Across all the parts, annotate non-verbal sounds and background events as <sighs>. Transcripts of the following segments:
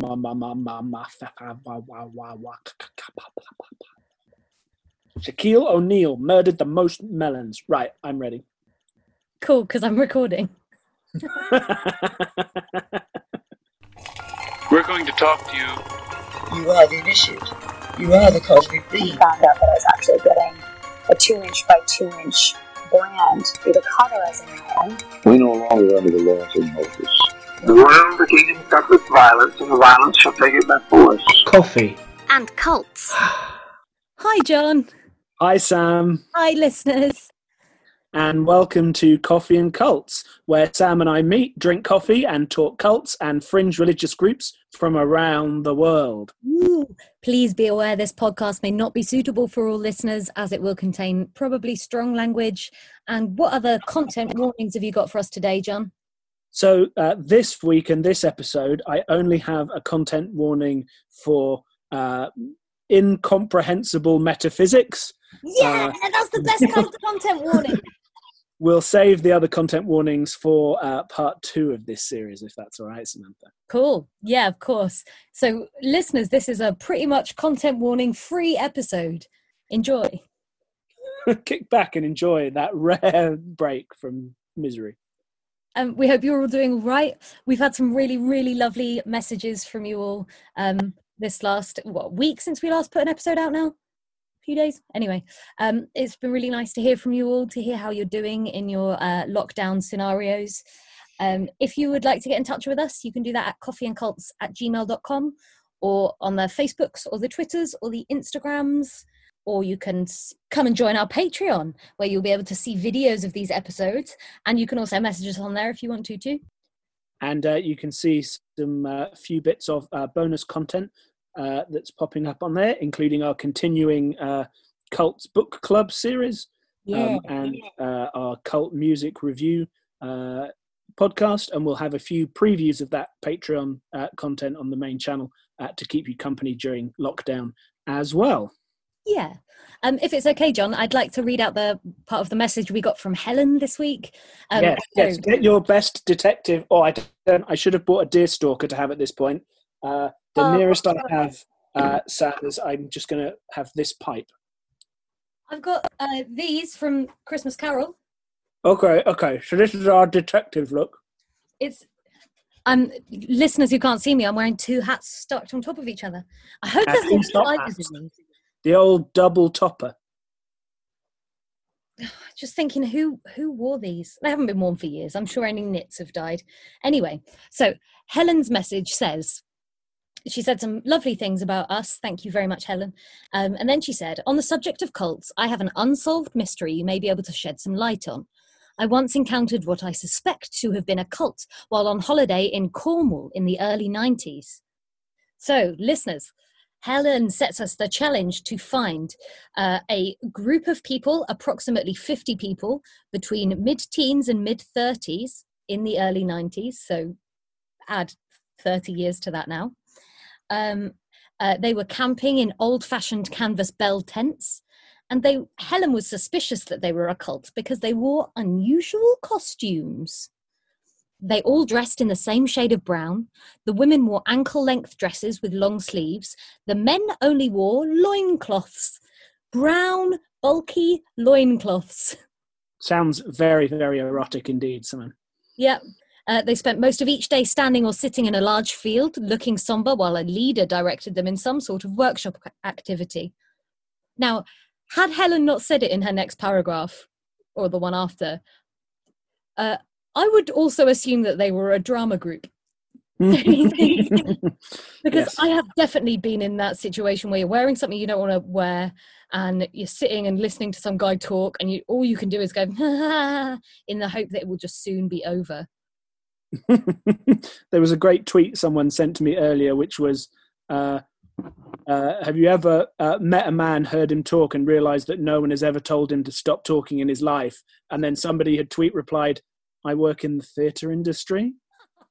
ma ma ma ma ma fa fa wa wa wa wa ka, ka, ka, pa, pa, pa, pa. Shaquille O'Neal murdered the most melons. Right, I'm ready. Cool, because I'm recording. <laughs> We're going to talk to you. You are the initiate. You are the cosmic We being. found out that I was actually getting a two inch by two inch brand through the cauterizing iron. We no longer under the laws of Moses. The world the kingdom suffereth violence, and the violence shall take it by force. Coffee. and cults. <sighs> Hi, John. Hi, Sam, Hi, listeners. and welcome to Coffee and Cults, where Sam and I meet, drink coffee, and talk cults and fringe religious groups from around the world. Woo. Please be aware this podcast may not be suitable for all listeners as it will contain probably strong language. And what other content warnings have you got for us today, John? So, uh, this week and this episode, I only have a content warning for uh, incomprehensible metaphysics. Yeah, that's the best kind of content warning. <laughs> We'll save the other content warnings for uh, part two of this series, if that's all right, Samantha. Cool. Yeah, of course. So, listeners, this is a pretty much content warning free episode. Enjoy. <laughs> Kick back and enjoy that rare break from misery. Um, we hope you're all doing right. We've had some really, really lovely messages from you all um, this last what week since we last put an episode out now. A few days. Anyway, um, it's been really nice to hear from you all, to hear how you're doing in your uh, lockdown scenarios. Um, if you would like to get in touch with us, you can do that at coffeeandcults at gmail.com or on the Facebooks or the Twitters or the Instagrams. Or you can come and join our Patreon, where you'll be able to see videos of these episodes and you can also message us on there if you want to too. And uh, you can see some uh, few bits of uh, bonus content uh, that's popping up on there, including our continuing uh, Cults Book Club series Yeah. um, and uh, our cult music review uh, podcast. And we'll have a few previews of that Patreon uh, content on the main channel uh, to keep you company during lockdown as well. Yeah. Um, if it's okay, John, I'd like to read out the part of the message we got from Helen this week. Um, yes, yes. Get your best detective. Oh, I. I should have bought a deer stalker to have at this point. Uh, the Oh, nearest I have, uh, Sam, is I'm just going to have this pipe. I've got uh, these from Christmas Carol. Okay, okay. So this is our detective look. It's um listeners who can't see me, I'm wearing two hats stacked on top of each other. I hope there's no spiders in these. The old double topper. <sighs> Just thinking who who wore these? They haven't been worn for years. I'm sure any knits have died. Anyway, so Helen's message says she said some lovely things about us. Thank you very much, Helen. Um, and then she said, On the subject of cults, I have an unsolved mystery you may be able to shed some light on. I once encountered what I suspect to have been a cult while on holiday in Cornwall in the early 90s. So, listeners, Helen sets us the challenge to find uh, a group of people, approximately 50 people, between mid teens and mid 30s in the early 90s. So, add 30 years to that now. Um, uh, they were camping in old fashioned canvas bell tents. And they, Helen was suspicious that they were a cult because they wore unusual costumes. They all dressed in the same shade of brown. The women wore ankle length dresses with long sleeves. The men only wore loincloths. Brown, bulky loincloths. Sounds very, very erotic indeed, Simon. Yep. Uh, they spent most of each day standing or sitting in a large field, looking somber while a leader directed them in some sort of workshop activity. Now, had Helen not said it in her next paragraph, or the one after, uh, I would also assume that they were a drama group. <laughs> Because Yes. I have definitely been in that situation where you're wearing something you don't want to wear, and you're sitting and listening to some guy talk, and you all you can do is go <laughs> in the hope that it will just soon be over. <laughs> there was a great tweet someone sent to me earlier, which was, uh, uh, "Have you ever uh, met a man, heard him talk, and realised that no one has ever told him to stop talking in his life?" And then somebody had tweet replied, "I work in the theatre industry."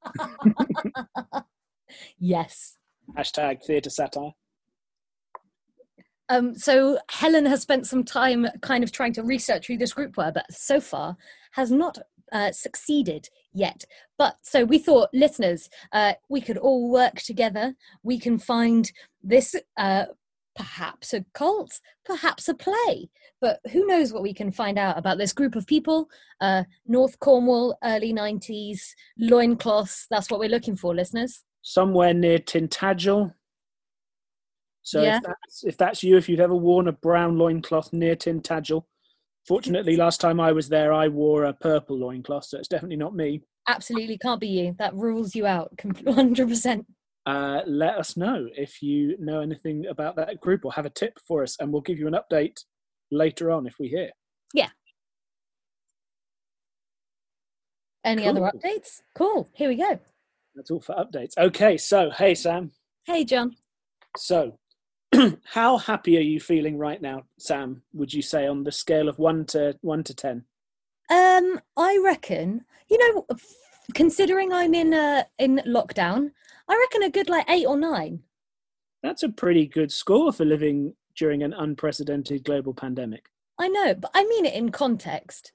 <laughs> yes. Hashtag theatre satire. Um, so Helen has spent some time kind of trying to research who this group were, but so far has not uh, succeeded yet. But so we thought, listeners, uh, we could all work together. We can find this uh, perhaps a cult, perhaps a play, but who knows what we can find out about this group of people? Uh, North Cornwall, early 90s, loincloths. That's what we're looking for, listeners. Somewhere near Tintagel. So Yeah. if, that's, if that's you, if you've ever worn a brown loincloth near Tintagel, fortunately, last time I was there, I wore a purple loincloth, so it's definitely not me. Absolutely can't be you. That rules you out, <laughs> 100%. Uh, let us know if you know anything about that group or have a tip for us, and we'll give you an update later on if we hear. Yeah. Any other updates? Cool. Here we go. That's all for updates. Okay, so hey, Sam. Hey, John. So, <clears throat> how happy are you feeling right now, Sam? Would you say on the scale of one to one to ten? Um, I reckon, you know, considering I'm in uh, in lockdown, I reckon a good like eight or nine. That's a pretty good score for living during an unprecedented global pandemic. I know, but I mean it in context.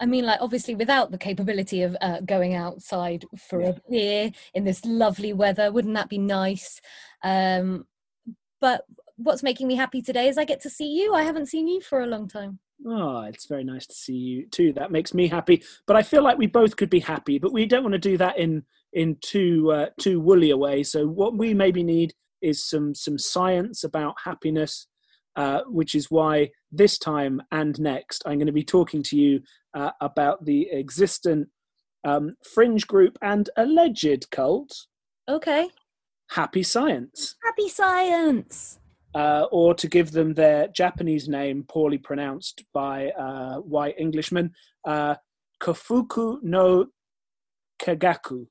I mean, like, obviously, without the capability of uh, going outside for a beer in this lovely weather, wouldn't that be nice? Um, but what's making me happy today is I get to see you. I haven't seen you for a long time. Oh, it's very nice to see you too. That makes me happy. But I feel like we both could be happy, but we don't want to do that in in too uh, too woolly a way. So what we maybe need is some some science about happiness, uh, which is why this time and next I'm going to be talking to you uh, about the existent um, fringe group and alleged cult, Okay. Happy Science. Happy science. uh, or to give them their Japanese name, poorly pronounced by uh, white Englishmen, uh, Kofuku no Kagaku.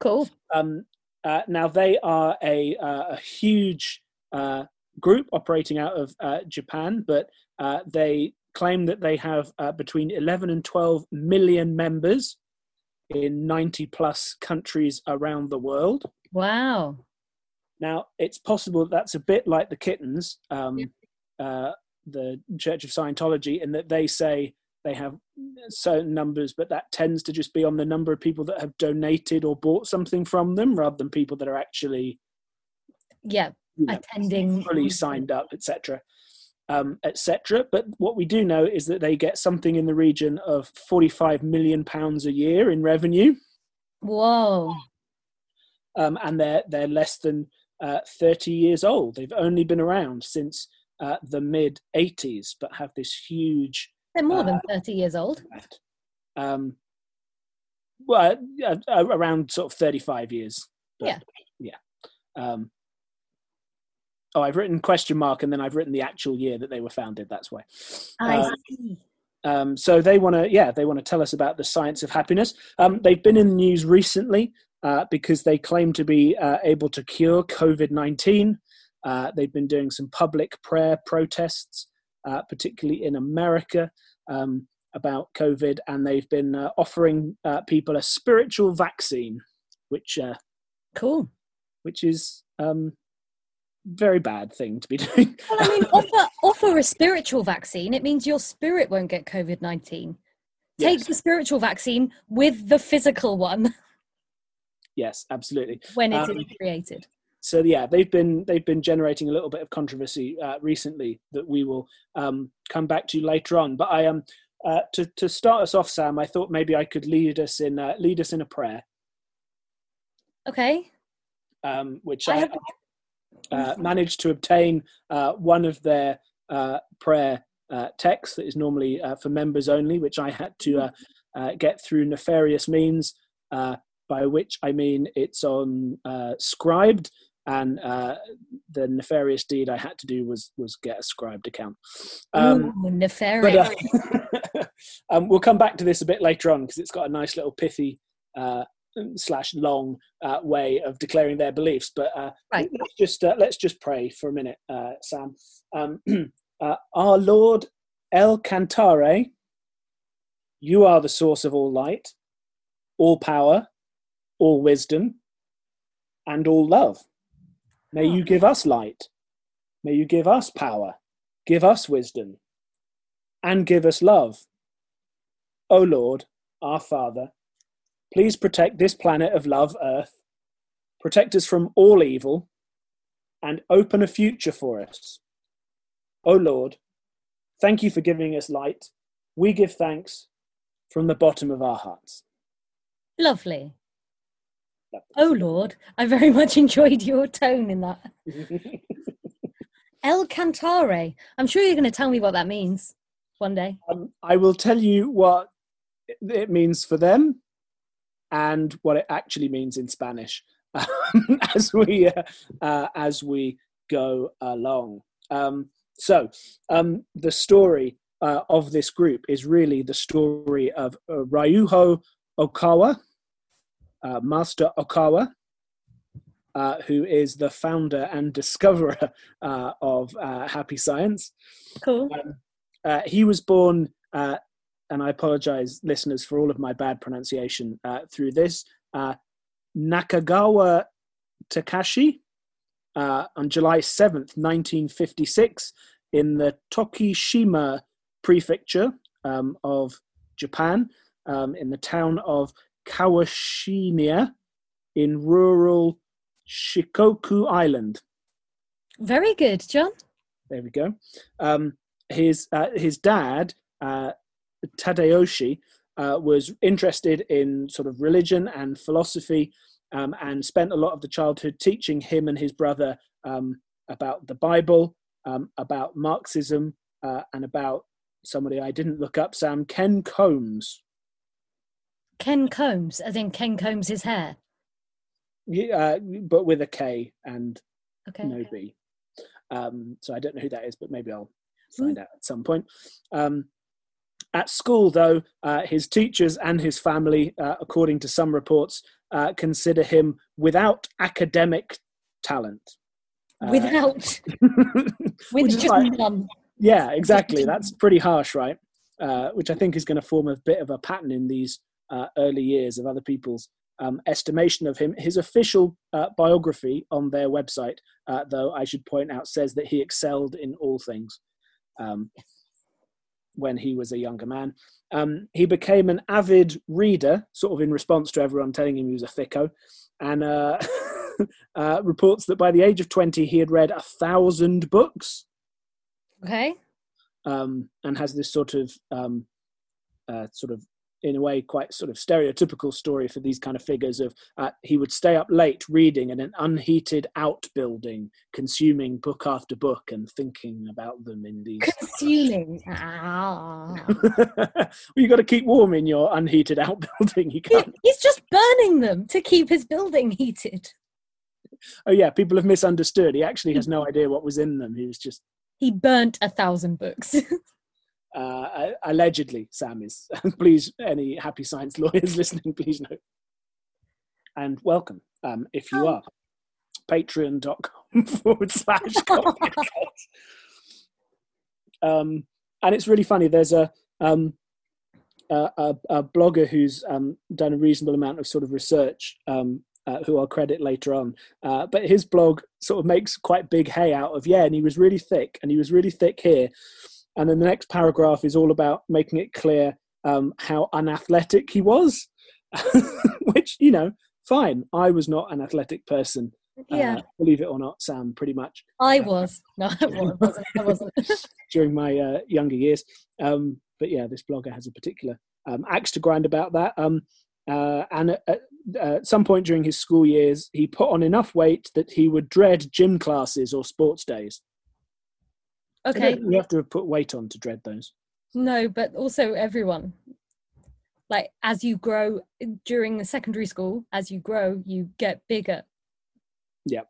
Cool. Um, uh, now they are a, uh, a huge uh, group operating out of uh, Japan, but uh, they claim that they have uh, between 11 and 12 million members in 90 plus countries around the world. Wow. Now, it's possible that that's a bit like the kittens, um, uh, the Church of Scientology, in that they say they have certain numbers, but that tends to just be on the number of people that have donated or bought something from them rather than people that are actually Yeah. you know, Attending. fully signed up, etc. Um, etc. But what we do know is that they get something in the region of 45 million pounds a year in revenue, Whoa. um, and they're they're less than uh, 30 years old. They've only been around since uh, the mid 80s, but have this huge They're more than Uh, 30 years old. Um, well, uh, around sort of 35 years. but Yeah. Yeah. Um, oh, I've written question mark and then I've written the actual year that they were founded. That's why. I Um, see. Um, so they want to, yeah, they want to tell us about the science of happiness. Um, they've been in the news recently uh, because they claim to be uh, able to cure COVID nineteen. Uh, they've been doing some public prayer protests, uh, particularly in America, um, about COVID, and they've been uh, offering uh, people a spiritual vaccine, which uh, Cool. which is um, very bad thing to be <laughs> doing. Well, I mean, offer offer a spiritual vaccine. It means your spirit won't get COVID nineteen. Take Yes. the spiritual vaccine with the physical one yes, absolutely. when it is Um, created. So yeah, they've been they've been generating a little bit of controversy uh, recently that we will um, come back to later on. But I am uh, to to start us off, Sam. I thought maybe I could lead us in uh, lead us in a prayer, Okay. um, which I I, have- uh, managed to obtain uh, one of their uh, prayer uh, texts that is normally uh, for members only, which I had to uh, uh, get through nefarious means. Uh, by which I mean it's on uh, Scribd, and uh, the nefarious deed I had to do was was get a Scribd account. Um, Ooh, but nefarious. uh, <laughs> um, we'll come back to this a bit later on because it's got a nice little pithy uh, slash long uh, way of declaring their beliefs. But uh, Right. let's just uh, let's just pray for a minute, uh, Sam. Um, <clears throat> uh, Our Lord El Cantare, you are the source of all light, all power, all wisdom, and all love. May you give us light. May you give us power. Give us wisdom. And give us love. O Lord, our Father, please protect this planet of love, Earth, protect us from all evil, and open a future for us. O Lord, thank you for giving us light. We give thanks from the bottom of our hearts. Lovely. Oh Lord, I very <laughs> much enjoyed your tone in that. <laughs> El Cantare. I'm sure you're going to tell me what that means one day. Um, I will tell you what it means for them and what it actually means in Spanish <laughs> um, as we uh, uh, as we go along. Um, so um, the story uh, of this group is really the story of uh, Ryuho Okawa, uh, Master Okawa, uh, who is the founder and discoverer <laughs> uh, of uh, Happy Science. Cool. Um, uh, he was born, uh, and I apologize, listeners, for all of my bad pronunciation uh, through this. Uh, Nakagawa Takashi uh, on July 7th, 1956, in the Tokushima prefecture um, of Japan, um, in the town of Kawashima in rural Shikoku Island. Very good, John. There we go. Um, his uh, his dad, uh, Tadayoshi, uh, was interested in sort of religion and philosophy, um, and spent a lot of the childhood teaching him and his brother um, about the Bible, um, about Marxism, uh, and about somebody I didn't look up, Sam Ken Combs. Ken Combs, as in Ken combs his hair. Yeah, uh, but with a K and Okay. no B. Um, so I don't know who that is, but maybe I'll find out at some point. Um, at school, though, uh, his teachers and his family, uh, according to some reports, uh, consider him without academic talent. Uh, Without, <laughs> with just like- none. yeah, exactly. That's pretty harsh, right? Uh, which I think is going to form a bit of a pattern in these uh, early years of other people's um, estimation of him. His official uh, biography on their website, uh, though, I should point out, says that he excelled in all things um, when he was a younger man. Um, he became an avid reader, sort of in response to everyone telling him he was a thicko, and uh, <laughs> uh, reports that by the age of 20, he had read a thousand books Okay. um, and has this sort of um, uh, sort of in a way quite sort of stereotypical story for these kind of figures of uh, he would stay up late reading in an unheated outbuilding consuming book after book and thinking about them in these Consuming. Ah. <laughs> well you got to keep warm in your unheated outbuilding you He- can't He's just burning them to keep his building heated. oh yeah people have misunderstood he actually has no idea what was in them he was just He burnt a thousand books. <laughs> uh, allegedly sam is. <laughs> Please any happy science lawyers <laughs> listening please know. And welcome um, if you are. Patreon.com <laughs> forward slash um, and it's really funny there's a um, a, a, a blogger who's um, done a reasonable amount of sort of research um, uh, who I'll credit later on. Uh, but his blog sort of makes quite big hay out of, yeah, and he was really thick, and he was really thick here. And then the next paragraph is all about making it clear um, how unathletic he was, <laughs> which, you know, fine. I was not an athletic person, yeah, uh, believe it or not, Sam, pretty much I was. No, <laughs> I wasn't. I wasn't. <laughs> during my uh, younger years. Um, but yeah, this blogger has a particular um, axe to grind about that. Um, uh, and at, at, at some point during his school years, he put on enough weight that he would dread gym classes or sports days. Okay. You have to have put weight on to dread those. No, but also everyone. Like as you grow during the secondary school, as you grow, you get bigger. Yeah,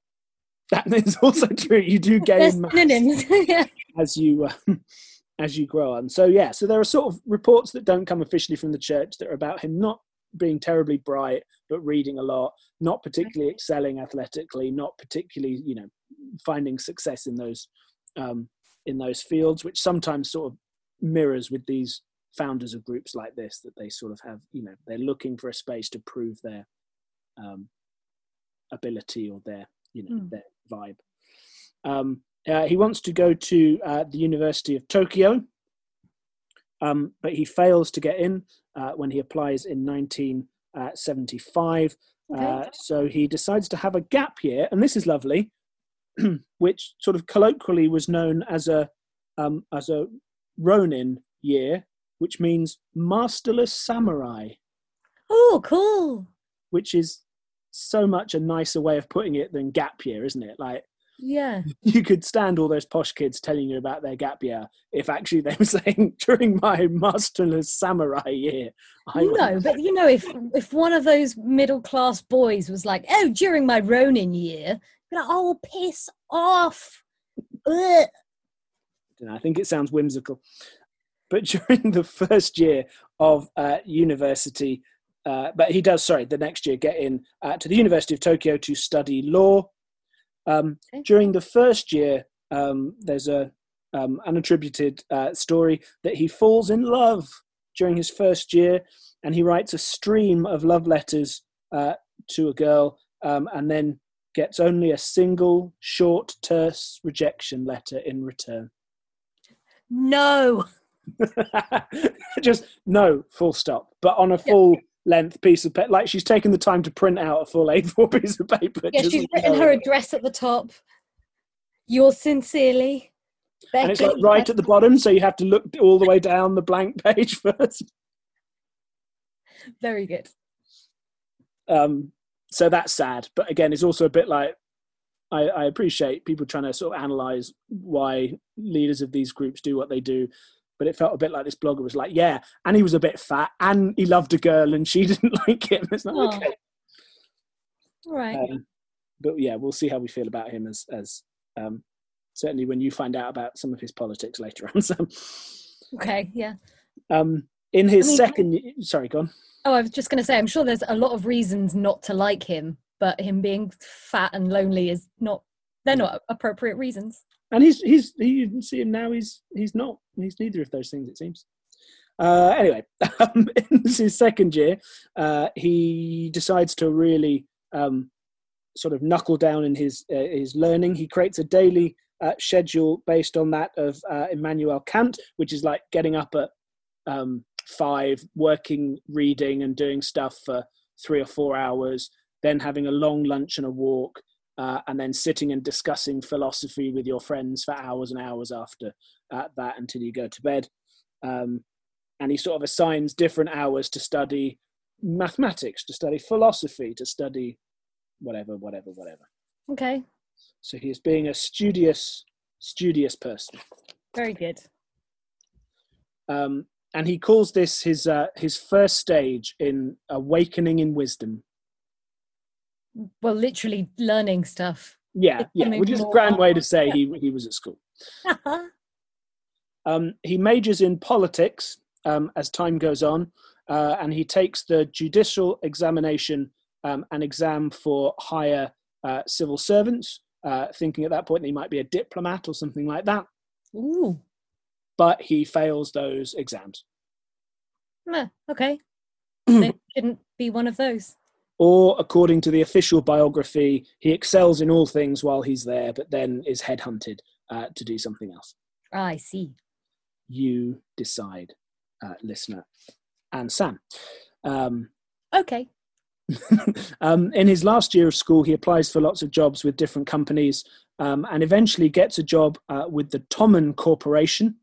that <laughs> is also true. You do gain mass synonyms. <laughs> yeah. as you uh, <laughs> as you grow on. So yeah, so there are sort of reports that don't come officially from the church that are about him not being terribly bright, but reading a lot, not particularly excelling athletically, not particularly you know finding success in those um, in those fields, which sometimes sort of mirrors with these founders of groups like this that they sort of have you know they're looking for a space to prove their um, ability or their you know Mm. their vibe. Um, uh, he wants to go to uh, the University of Tokyo, um, but he fails to get in uh, when he applies in 1975. Okay. Uh, so he decides to have a gap year, and this is lovely, <clears throat> which sort of colloquially was known as a um, as a Ronin year, which means masterless samurai, Oh, cool. which is so much a nicer way of putting it than gap year, isn't it? Like Yeah. <laughs> you could stand all those posh kids telling you about their gap year if actually they were <laughs> saying during my masterless samurai year. I No, but you know, if if one of those middle class boys was like, "Oh, during my Ronin year," be like, "Oh, piss off." Ugh. I think it sounds whimsical. But <laughs> during the first year of uh, university, uh, but he does, sorry, the next year get in uh, to the University of Tokyo to study law. Um, Okay. During the first year, um, there's a um, unattributed uh, story that he falls in love during his first year, and he writes a stream of love letters uh, to a girl, um, and then gets only a single short, terse rejection letter in return. No. <laughs> just no full stop but on a full length piece of paper like she's taken the time to print out a full a4 <laughs> piece of paper Yeah, she's written her address at the top. Yours sincerely, Becky. and it's like right at the bottom so you have to look all the way down the blank page <laughs> first Very good. um so that's sad but again it's also a bit like I, I appreciate people trying to sort of analyze why leaders of these groups do what they do but it felt a bit like this blogger was like yeah and he was a bit fat and he loved a girl and she <laughs> didn't like him it's like Oh. okay All right. Um, but yeah, we'll see how we feel about him as as um, certainly when you find out about some of his politics later on. <laughs> So, okay. Yeah. um, in his I mean- second, sorry, go on. Oh, I was just going to say, I'm sure there's a lot of reasons not to like him, but him being fat and lonely is not. They're not appropriate reasons. And he's he's he, you can see him now. He's he's not. He's neither of those things. It seems. Uh, anyway, <laughs> um, in his second year, uh, he decides to really um, sort of knuckle down in his uh, his learning. He creates a daily uh, schedule based on that of uh, Immanuel Kant, which is like getting up at um, five, working, reading, and doing stuff for three or four hours, then having a long lunch and a walk, uh, and then sitting and discussing philosophy with your friends for hours and hours after uh, that until you go to bed. Um, and he sort of assigns different hours to study mathematics, to study philosophy, to study whatever, whatever, whatever. Okay. So he is being a studious, studious person. Very good. Um, and he calls this his uh, his first stage in awakening in wisdom. Well, literally learning stuff. Yeah, yeah, which is a grand way to say he he was at school. Um, he majors in politics um, as time goes on, uh, and he takes the judicial examination, um, an exam for higher uh, civil servants, uh, thinking at that point that he might be a diplomat or something like that. Ooh. But he fails those exams. Okay. <clears throat> Maybe shouldn't be one of those. Or, according to the official biography, he excels in all things while he's there, but then is headhunted uh, to do something else. Ah, I see. You decide, uh, listener and Sam. Um, Okay. <laughs> um, in his last year of school, he applies for lots of jobs with different companies um, and eventually gets a job uh, with the Tomen Corporation,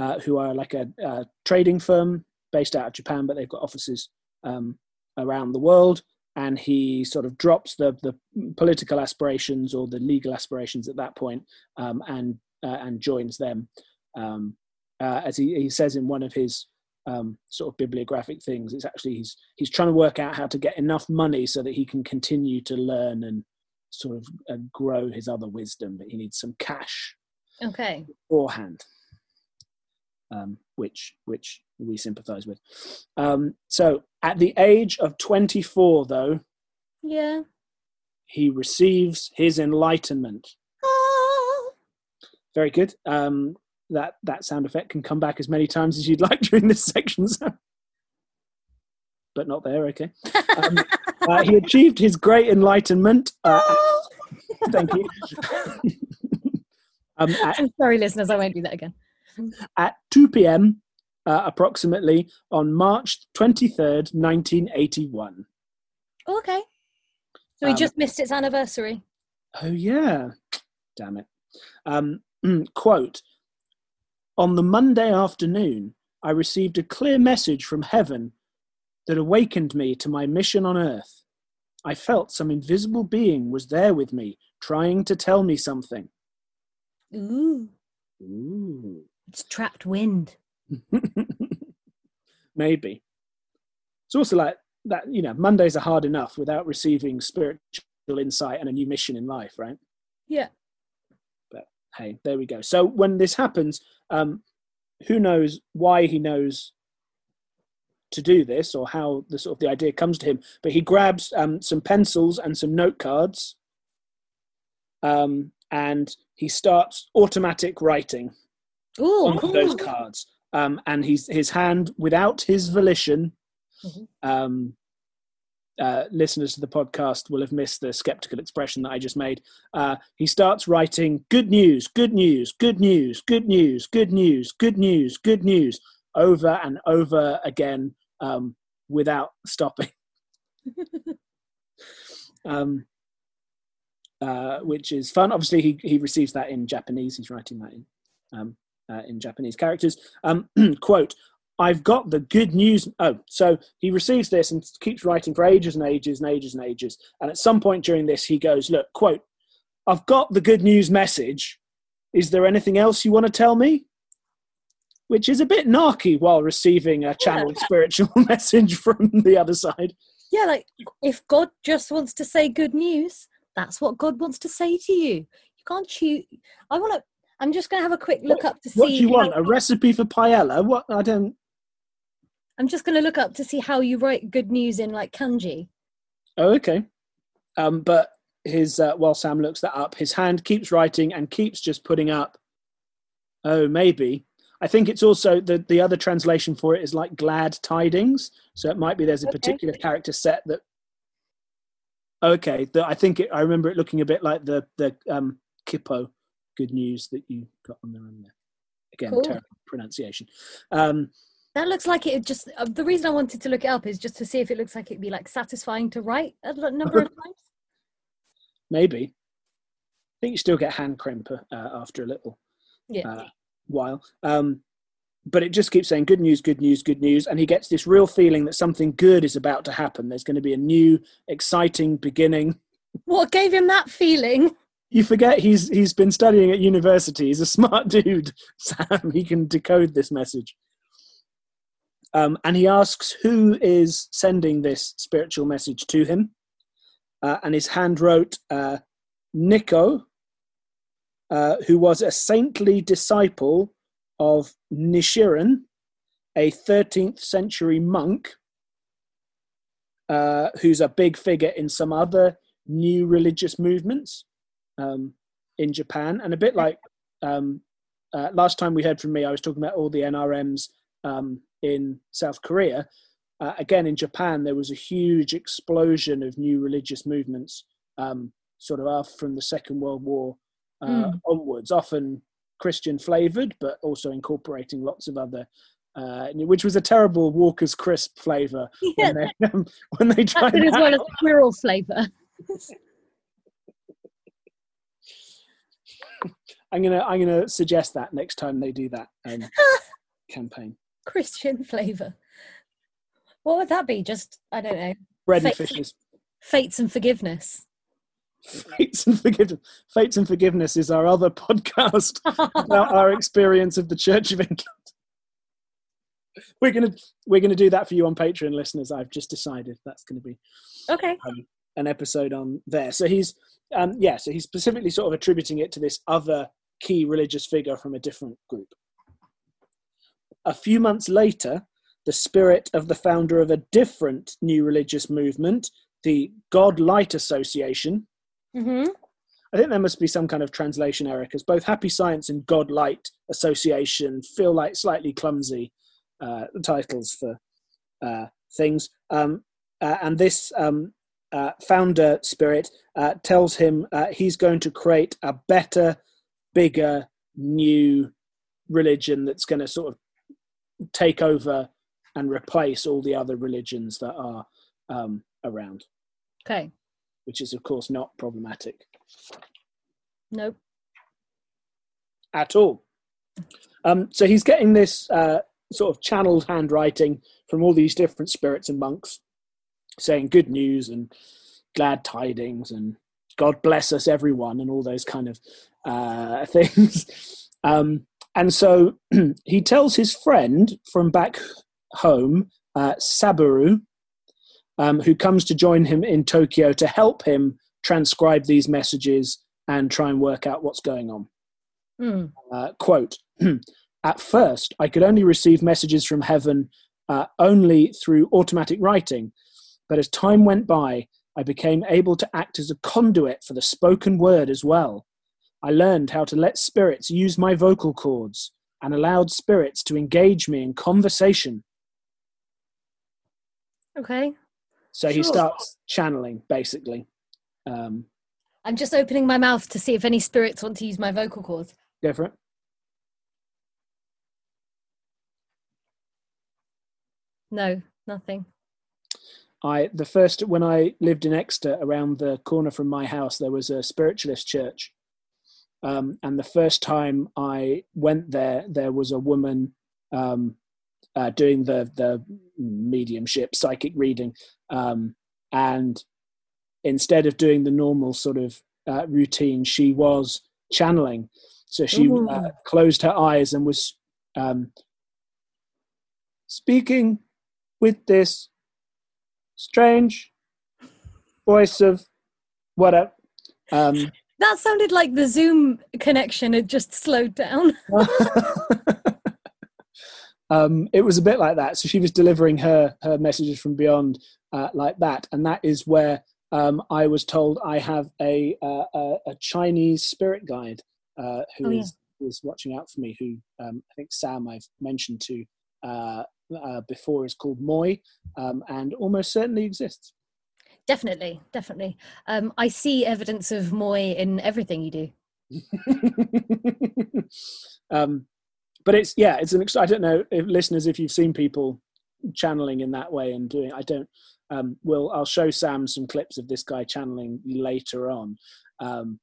uh, who are like a, a trading firm based out of Japan, but they've got offices um, around the world. And he sort of drops the, the political aspirations or the legal aspirations at that point, um, and uh, and joins them. Um, uh, as he, he says in one of his um, sort of bibliographic things. It's actually he's he's trying to work out how to get enough money so that he can continue to learn and sort of uh, grow his other wisdom, but he needs some cash Okay. beforehand, um, which which we sympathise with. Um, so at the age of 24, though, Yeah. he receives his enlightenment. Ah. Very good. Um, that that sound effect can come back as many times as you'd like <laughs> during this section, Sam. but not there. Okay. Um, <laughs> uh, he achieved his great enlightenment. Uh, thank you. <laughs> um, at, I'm sorry, listeners. I won't do that again. At 2 p.m. uh, approximately on March 23rd, 1981. Okay. So we Um, just missed its anniversary. Oh, yeah. Damn it. Um, <clears throat> quote On the Monday afternoon, I received a clear message from heaven that awakened me to my mission on earth. I felt some invisible being was there with me, trying to tell me something. Ooh. Ooh. It's trapped wind. <laughs> Maybe. It's also like that, you know, Mondays are hard enough without receiving spiritual insight and a new mission in life, right? Yeah. But hey, there we go. So when this happens, um, who knows why he knows to do this or how the sort of the idea comes to him? But he grabs um, some pencils and some note cards, um, and he starts automatic writing Ooh, on cool. those cards. Um, and he's his hand, without his volition, Mhm. um, uh, listeners to the podcast will have missed the skeptical expression that I just made. Uh, he starts writing good news, good news, good news, good news, good news, good news, good news, over and over again um, without stopping. <laughs> um, uh, which is fun. Obviously, he, he receives that in Japanese. He's writing that in um, uh, in Japanese characters. Um, <clears throat> quote, I've got the good news. Oh, so he receives this and keeps writing for ages and ages and ages and ages. And at some point during this, he goes, Look, quote, I've got the good news message. Is there anything else you want to tell me? Which is a bit narky while receiving a channeled spiritual <laughs> message from the other side. Yeah, like if God just wants to say good news, that's what God wants to say to you. You can't choose. I want to. I'm just going to have a quick look up to see. What do you want? how- A recipe for paella? What? I don't. I'm just going to look up to see how you write good news in like kanji. Oh, okay. Um, but his uh, while Sam looks that up, his hand keeps writing and keeps just putting up. Oh, maybe. I think it's also the the other translation for it is like glad tidings. So it might be there's a Okay. particular character set that. Okay, the, I think it, I remember it looking a bit like the the um, Kippo good news that you got on there. on there. Again, Cool. terrible pronunciation. Um, That looks like it just. Uh, the reason I wanted to look it up is just to see if it looks like it'd be like satisfying to write a number of <laughs> times. maybe. I think you still get hand cramp uh, after a little. Yeah. uh, while. Um, but it just keeps saying good news, good news, good news, and he gets this real feeling that something good is about to happen. There's going to be a new, exciting beginning. What gave him that feeling? You forget he's he's been studying at university. He's a smart <laughs> dude, Sam. He can decode this message. Um, and he asks who is sending this spiritual message to him. Uh, and his hand wrote uh, Nikko, uh, who was a saintly disciple of Nichiren, a 13th century monk uh, who's a big figure in some other new religious movements um, in Japan. And a bit like um, uh, last time we heard from me, I was talking about all the NRMs um, in South Korea. Uh, again, in Japan, there was a huge explosion of new religious movements, um, sort of after from the Second World War uh, Mm. onwards, often Christian flavored, but also incorporating lots of other. Uh, which was a terrible Walker's crisp flavor <laughs> Yeah, <laughs> when they um, when they tried it as well as squirrel flavour. <laughs> I'm gonna I'm gonna suggest that next time they do that um, <laughs> campaign. Christian flavour. What would that be? Just I don't know. Bread and fishes. Fates and forgiveness. Fates and forgiveness. Fates and forgiveness is our other <laughs> podcast about our <laughs> experience of the Church of England. We're gonna we're gonna do that for you on Patreon, listeners. I've just decided that's gonna be okay. um, an episode on there. So he's um, yeah, so he's specifically sort of attributing it to this other key religious figure from a different group. A few months later, the spirit of the founder of a different new religious movement, the God Light Association. hmm I think there must be some kind of translation error because both Happy Science and God Light Association feel like slightly clumsy uh, titles for uh, things. Um, uh, and this um, uh, founder spirit uh, tells him uh, he's going to create a better, bigger, new religion that's going to sort of take over and replace all the other religions that are um, around, Okay. which is of course not problematic Nope. at all. Um, so he's getting this uh, sort of channeled handwriting from all these different spirits and monks, saying good news and glad tidings and God bless us everyone and all those kind of uh, <laughs> things. Um, and so <clears throat> he tells his friend from back home, uh, Saburo, um, who comes to join him in Tokyo to help him transcribe these messages and try and work out what's going on. Mm. Uh, quote <clears throat> At first, I could only receive messages from heaven uh, only through automatic writing, but as time went by, I became able to act as a conduit for the spoken word as well. I learned how to let spirits use my vocal cords and allowed spirits to engage me in conversation. Okay. So he starts channeling, basically. Um, I'm just opening my mouth to see if any spirits want to use my vocal cords. go for it. No, nothing. I the first when I lived in Exeter, around the corner from my house, there was a spiritualist church, um, and the first time I went there, there was a woman um, uh, doing the the mediumship psychic reading, um, and instead of doing the normal sort of uh, routine, she was channeling. So she uh, closed her eyes and was um, speaking with this strange voice of whatever. Um, That sounded like the Zoom connection had just slowed down. <laughs> <laughs> um, it was a bit like that. So she was delivering her her messages from beyond uh, like that, and that is where um, I was told I have a uh, a, a Chinese spirit guide uh, who Oh, yeah. is is watching out for me. Who um, I think Sam I've mentioned to uh, uh, before is called Moy, um, and almost certainly exists. Definitely, definitely. Um, I see evidence of Moy in everything you do. <laughs> um, but it's yeah, it's an. I don't know if listeners if you've seen people channeling in that way and doing. I don't. Um, will I'll show Sam some clips of this guy channeling later on. Um,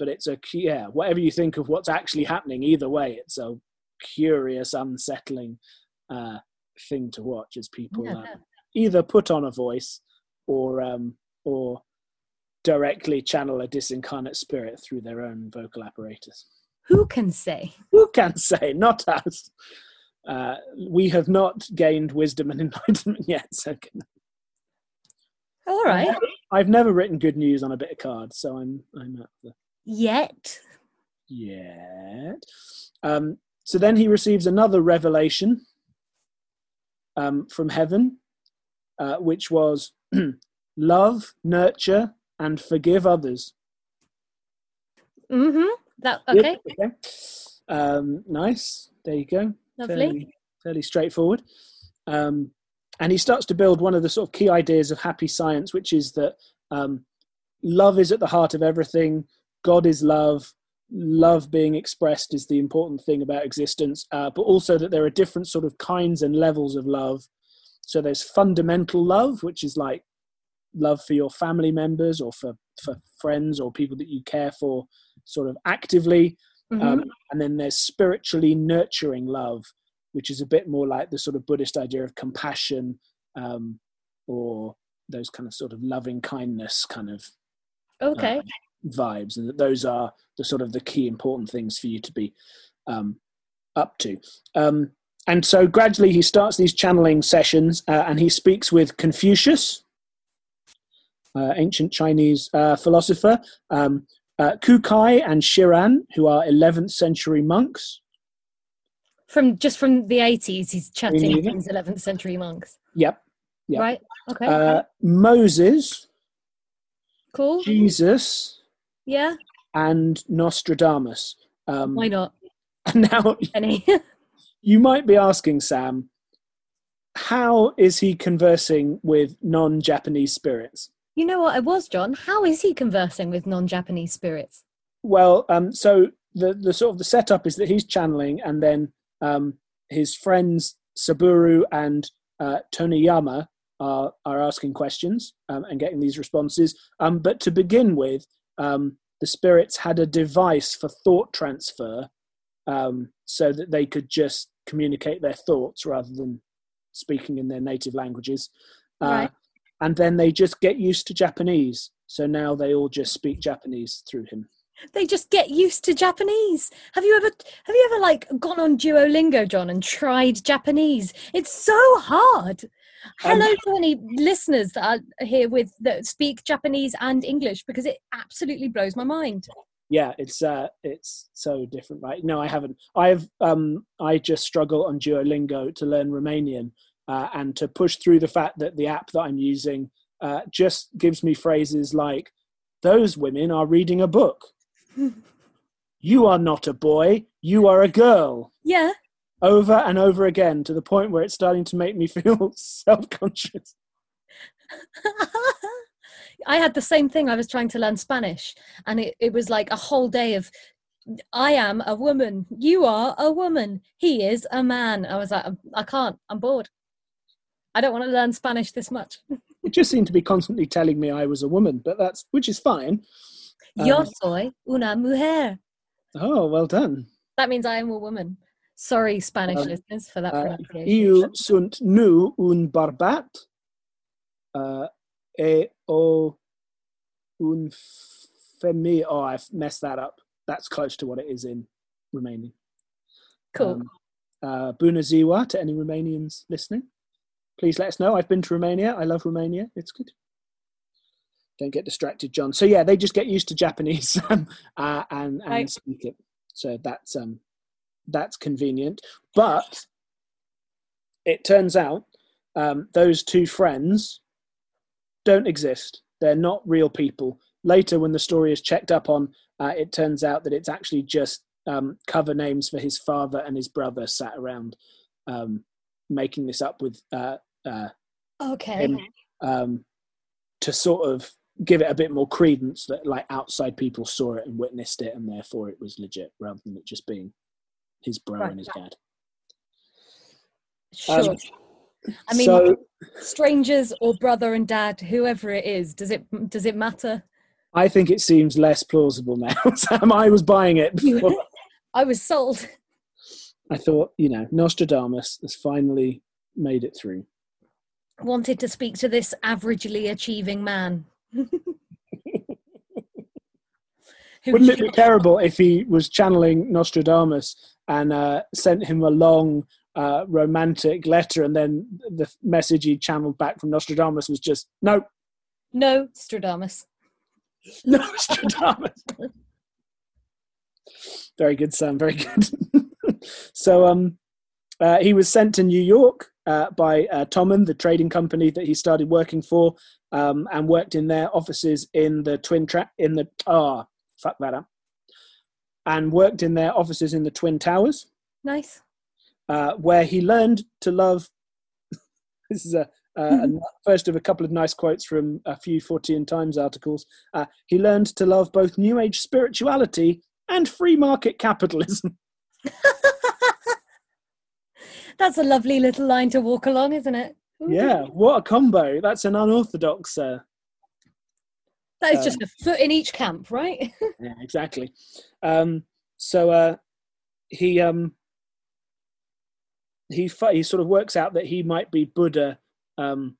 but it's a yeah. Whatever you think of what's actually happening, either way, it's a curious, unsettling uh, thing to watch as people Yeah, uh, either put on a voice or um, or directly channel a disincarnate spirit through their own vocal apparatus. Who can say? Who can say? Not us. Uh, we have not gained wisdom and <laughs> enlightenment yet. So can... All right. I've never written good news on a bit of card, so I'm I'm at the Yet. yet. Um, so then he receives another revelation um, from heaven, uh, which was <clears throat> love, nurture, and forgive others. Mm-hmm. That Yep, okay. okay. Um, nice. There you go. Lovely. Fairly, fairly straightforward. Um, and he starts to build one of the sort of key ideas of happy science, which is that um, love is at the heart of everything. God is love. Love being expressed is the important thing about existence, uh, but also that there are different sort of kinds and levels of love. So there's fundamental love, which is like love for your family members or for, for friends or people that you care for sort of actively. Mhm. Um, and then there's spiritually nurturing love, which is a bit more like the sort of Buddhist idea of compassion um, or those kind of sort of loving kindness kind of okay. vibes. And that those are the sort of the key important things for you to be um, up to. Um, and so gradually he starts these channeling sessions uh, and he speaks with Confucius, uh, ancient Chinese uh, philosopher, um, uh, Kukai and Shiran, who are 11th century monks. From just from the eighties, he's chatting that. his eleventh century monks. Yep. Yeah. Right. Okay. Uh, Moses, cool. Jesus, Yeah. and Nostradamus. Um, Why not? <laughs> and now Any? <laughs> you might be asking, Sam, how is he conversing with non Japanese spirits? you know what? I was John. How is he conversing with non-Japanese spirits? Well, um, so the, the sort of the setup is that he's channeling, and then um, his friends Saburo and uh, Toniyama are, are asking questions um, and getting these responses. Um, but to begin with, um, the spirits had a device for thought transfer um, so that they could just communicate their thoughts rather than speaking in their native languages. Uh, Right. And then they just get used to Japanese. So now they all just speak Japanese through him. They just get used to Japanese. Have you ever have you ever like gone on Duolingo, John, and tried Japanese? It's so hard. Um, Hello to any listeners that are here with that speak Japanese and English because it absolutely blows my mind. Yeah it's uh it's so different right? No i haven't. I've um i just struggle on duolingo to learn romanian uh, and to push through the fact that the app that i'm using uh, just gives me phrases like those women are reading a book. <laughs> You are not a boy you are a girl. Yeah. over and over again to the point where it's starting to make me <laughs> feel self-conscious <laughs> I had the same thing. I was trying to learn Spanish, and it, it was like a whole day of I am a woman, you are a woman, he is a man. I was like, I can't, I'm bored. I don't want to learn Spanish this much. <laughs> it just seemed to be constantly telling me i was a woman but that's which is fine Yo Um, soy una mujer. oh well done That means I am a woman. Sorry, Spanish Um, listeners, for that Uh, pronunciation. Io sunt nu un barbat uh, e o un femi. Oh, I've messed that up. That's close to what it is in Romanian. cool. Um, uh, Bună ziua to any Romanians listening. Please let us know. I've been to Romania. I love Romania. It's good. Don't get distracted, John. So yeah, they just get used to Japanese <laughs> um, uh, and and Right. speak it. So that's um that's convenient. But it turns out um, those two friends don't exist. They're not real people. Later, when the story is checked up on, uh, it turns out that it's actually just um, cover names for his father and his brother sat around um, making this up with uh, uh, okay. him um, to sort of give it a bit more credence that like outside people saw it and witnessed it and therefore it was legit rather than it just being his bro Right. and his dad. Sure. Um, I mean, so strangers or brother and dad, whoever it is, does it does it matter? I think it seems less plausible now. <laughs> Sam, I was buying it before. <laughs> I was sold. I thought, you know, Nostradamus has finally made it through. Wanted to speak to this averagely achieving man. <laughs> Wouldn't it be terrible if he was channeling Nostradamus and uh, sent him a long uh, romantic letter, and then the message he channeled back from Nostradamus was just no, No, Stradamus. <laughs> Nostradamus. very good, Sam. Very good. <laughs> so, um, uh, he was sent to New York uh, by uh, Tomen, the trading company that he started working for, um, and worked in their offices in the Twin Tra- in the ah fuck that up, and worked in their offices in the Twin Towers, Nice. Uh, where he learned to love. <laughs> this is a, a first of a couple of nice quotes from a few Fortean Times articles. Uh, he learned to love both New Age spirituality and free market capitalism. <laughs> That's a lovely little line to walk along, isn't it? Ooh. yeah, what a combo! That's an unorthodox. Uh, That is Um, just a foot in each camp, right? <laughs> yeah, exactly. Um, so uh, he um, he he sort of works out that he might be Buddha um,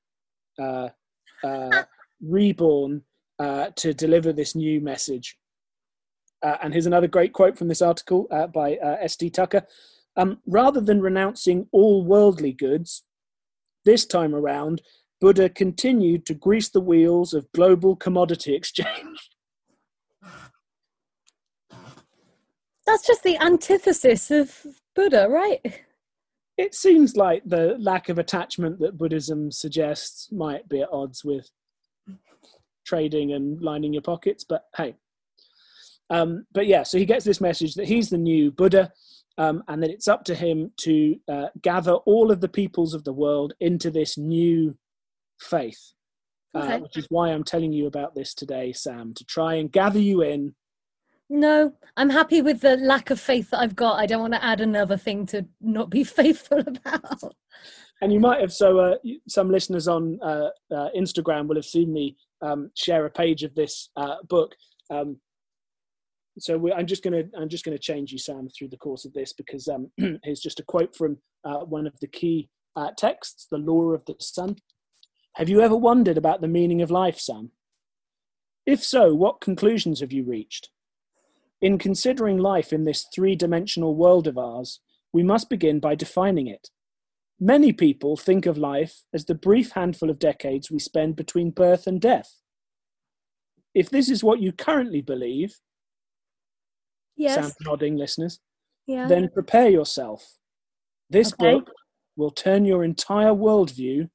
uh, uh, reborn uh, to deliver this new message. Uh, and here's another great quote from this article uh, by uh, S.D. Tucker. Um, rather than renouncing all worldly goods, this time around, Buddha continued to grease the wheels of global commodity <laughs> exchange. That's just the antithesis of Buddha, right? It seems like the lack of attachment that Buddhism suggests might be at odds with trading and lining your pockets, but hey. Um, but yeah, so he gets this message that he's the new Buddha, um, and that it's up to him to uh, gather all of the peoples of the world into this new faith. Uh, which is why I'm telling you about this today, Sam, to try and gather you in No, I'm happy with the lack of faith that I've got. I don't want to add another thing to not be <laughs> faithful about. And you might have so uh, some listeners on uh, uh, Instagram will have seen me um, share a page of this uh, book. Um, so we, I'm just gonna I'm just gonna change you, Sam, through the course of this because um, <clears throat> here's just a quote from uh, one of the key uh, texts, "The Law of the Sun." Have you ever wondered about the meaning of life, Sam? If so, what conclusions have you reached? In considering life in this three-dimensional world of ours, we must begin by defining it. Many people think of life as the brief handful of decades we spend between birth and death. If this is what you currently believe, Yes. Sam nodding listeners, yeah. then prepare yourself. This Okay. book will turn your entire worldview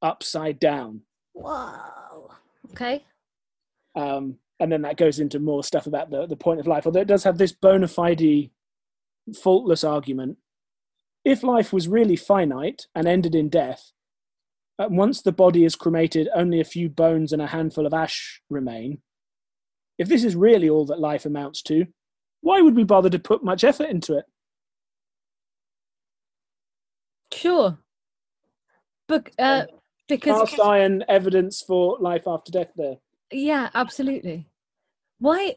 upside down. Wow. Okay. Um, and then that goes into more stuff about the, the point of life, although it does have this bona fide, faultless argument. If life was really finite and ended in death, uh, once the body is cremated, only a few bones and a handful of ash remain. If this is really all that life amounts to, why would we bother to put much effort into it? Sure. But uh, because Cast iron evidence for life after death there. Yeah, absolutely. Why?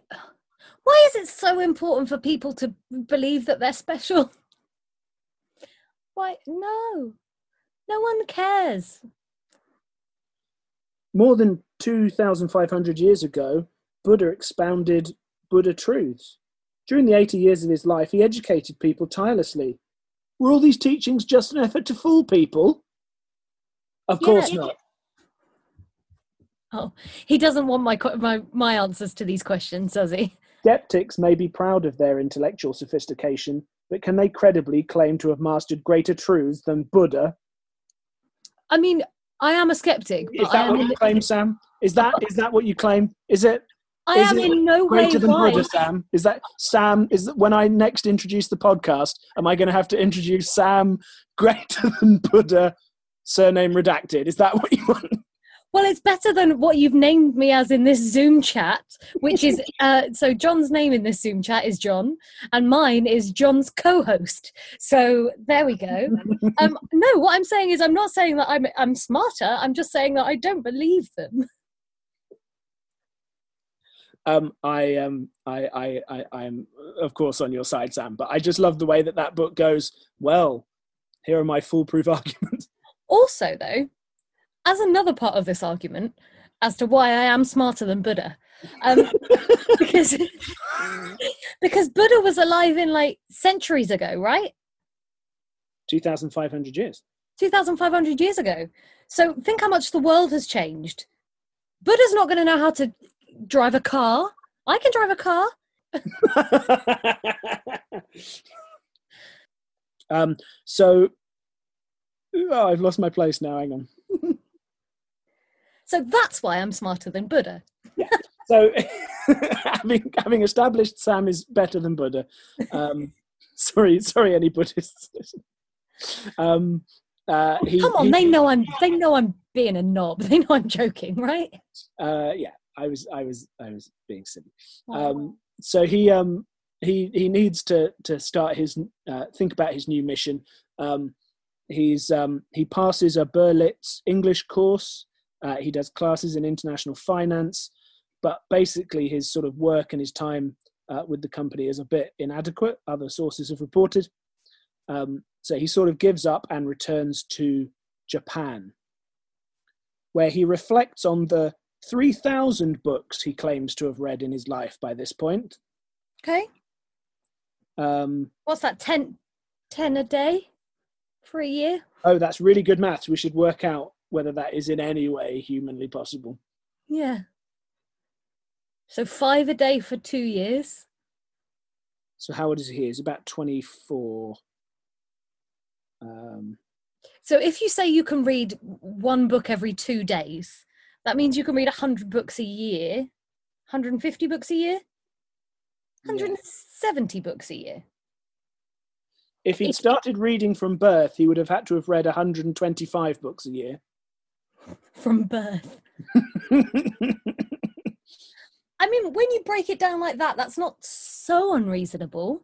Why is it so important for people to believe that they're special? Why? No, no one cares. More than 2,500 years ago, Buddha expounded Buddha truths. During the 80 years of his life, he educated people tirelessly. Were all these teachings just an effort to fool people? Of Yeah, course not. Oh, he doesn't want my my my answers to these questions, does he? Skeptics may be proud of their intellectual sophistication, but can they credibly claim to have mastered greater truths than Buddha? I mean, I am a skeptic, Is that what in, you claim, Sam? Is that is that what you claim? Is it I is am it in no way greater than Buddha. Sam? Is that Sam? Is that when I next introduce the podcast? Am I going to have to introduce Sam greater <laughs> than Buddha, surname redacted? Is that what you want? Well, it's better than what you've named me as in this Zoom chat, which is <laughs> uh, so John's name in this Zoom chat is John, and mine is John's co-host. So there we go. <laughs> Um, no, what I'm saying is I'm not saying that I'm I'm smarter. I'm just saying that I don't believe them. Um, I um, I, I, I, I'm of course on your side, Sam. But I just love the way that that book goes. Well, here are my foolproof <laughs> arguments. Also, though, as another part of this argument as to why I am smarter than Buddha, um, <laughs> because because Buddha was alive in like centuries ago, right? Two thousand five hundred years. 2,500 years ago. So think how much the world has changed. Buddha's not going to know how to drive a car. I can drive a car. <laughs> um, so oh, I've lost my place now. Hang on. So that's why I'm smarter than Buddha. yeah. So <laughs> having having established Sam is better than Buddha. Um, <laughs> sorry, sorry, any Buddhists. <laughs> um, uh, he, Come on, he- they know I'm they know I'm being a knob. They know I'm joking, right? uh, yeah, I was, I was, I was being silly. Um, so he, um, he, he needs to to start his uh, think about his new mission. Um, he's um, he passes a Berlitz English course. Uh, he does classes in international finance, but basically his sort of work and his time uh, with the company is a bit inadequate. Other sources have reported. Um, so he sort of gives up and returns to Japan, where he reflects on the 3,000 books he claims to have read in his life by this point. okay. Um, What's that? 10, 10 a day for a year? oh, that's really good maths. We should work out whether that is in any way humanly possible. Yeah. So five a day for two years. So how old is he? He's about 24. Um, So if you say you can read one book every two days, that means you can read 100 books a year, 150 books a year, yeah. 170 books a year. If he'd started reading from birth, he would have had to have read 125 books a year. From birth. <laughs> I mean, when you break it down like that, that's not so unreasonable.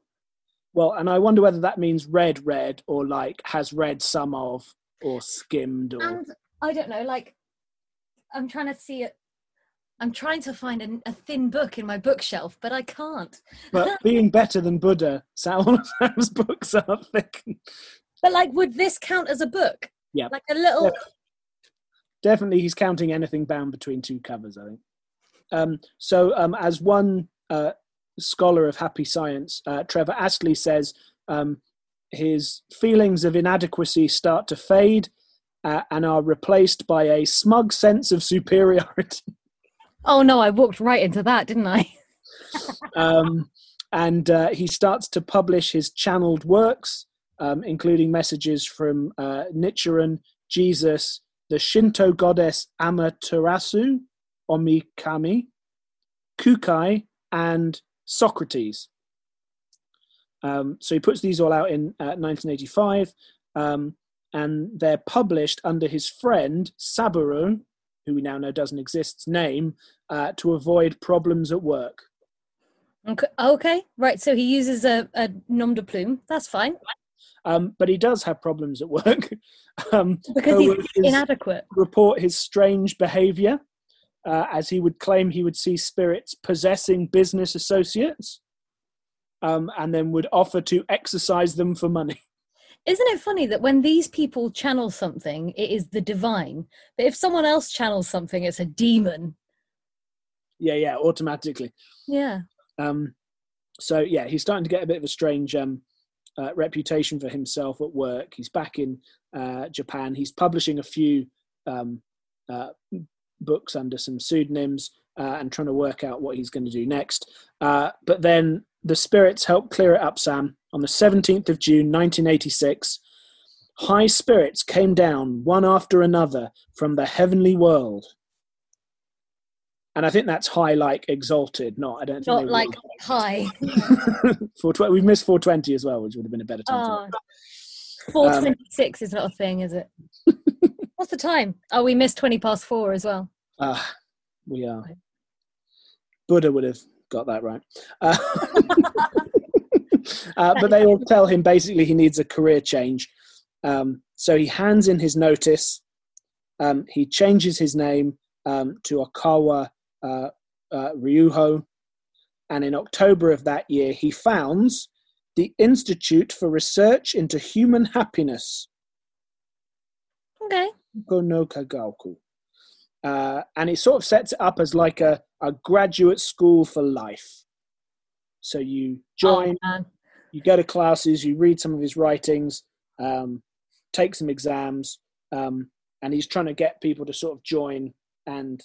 Well, and I wonder whether that means read, read, or like has read some of, or skimmed, or And I don't know, like, I'm trying to see it. I'm trying to find a, a thin book in my bookshelf, but I can't. but <laughs> being better than Buddha, Sam, all of Sam's books are thick. But like, would this count as a book? Yeah. Like a little. Yeah. Definitely, he's counting anything bound between two covers. I think. Um, so, um, as one uh, scholar of happy science, uh, Trevor Astley says, um, his feelings of inadequacy start to fade uh, and are replaced by a smug sense of superiority. <laughs> Oh no, I walked right into that, didn't I? <laughs> um, and uh, he starts to publish his channeled works, um, including messages from uh, Nichiren, Jesus, the Shinto goddess Amaterasu, Omikami, Kukai, and Socrates. Um, so he puts these all out in uh, 1985, um, and they're published under his friend Saburo, who we now know doesn't exist, name, uh, to avoid problems at work. Okay, okay. right. So he uses a, a nom de plume. That's fine Um, but he does have problems at work. <laughs> um, because he's inadequate. report his strange behavior, uh, as he would claim he would see spirits possessing business associates, um, and then would offer to exercise them for money. <laughs> Isn't it funny that when these people channel something, it is the divine, but if someone else channels something, it's a demon. Yeah, yeah, automatically. Yeah. Um, so yeah, he's starting to get a bit of a strange um, uh, reputation for himself at work. He's back in uh, Japan. He's publishing a few um, uh, books under some pseudonyms uh, and trying to work out what he's going to do next. Uh, but then the spirits help clear it up, Sam. On the 17th of June, 1986, high spirits came down one after another from the heavenly world. And I think that's high like exalted, not I don't think Not like were- hi. 420 we've missed 420 as well, which would have been a better time. for Oh, that. Um, is not a thing, is it? <laughs> What's the time? Oh, we missed twenty past four as well. Ah, we are. Buddha would have got that right. Uh, <laughs> uh, but they all tell him basically he needs a career change. Um, so he hands in his notice. Um, he changes his name um, to Okawa uh, uh, Ryuho. And in October of that year, he founds the Institute for Research into Human Happiness. Okay. No Kagaku. Uh, and it sort of sets it up as like a, a graduate school for life. So you join, Oh, you go to classes, you read some of his writings, um, take some exams, um, and he's trying to get people to sort of join and,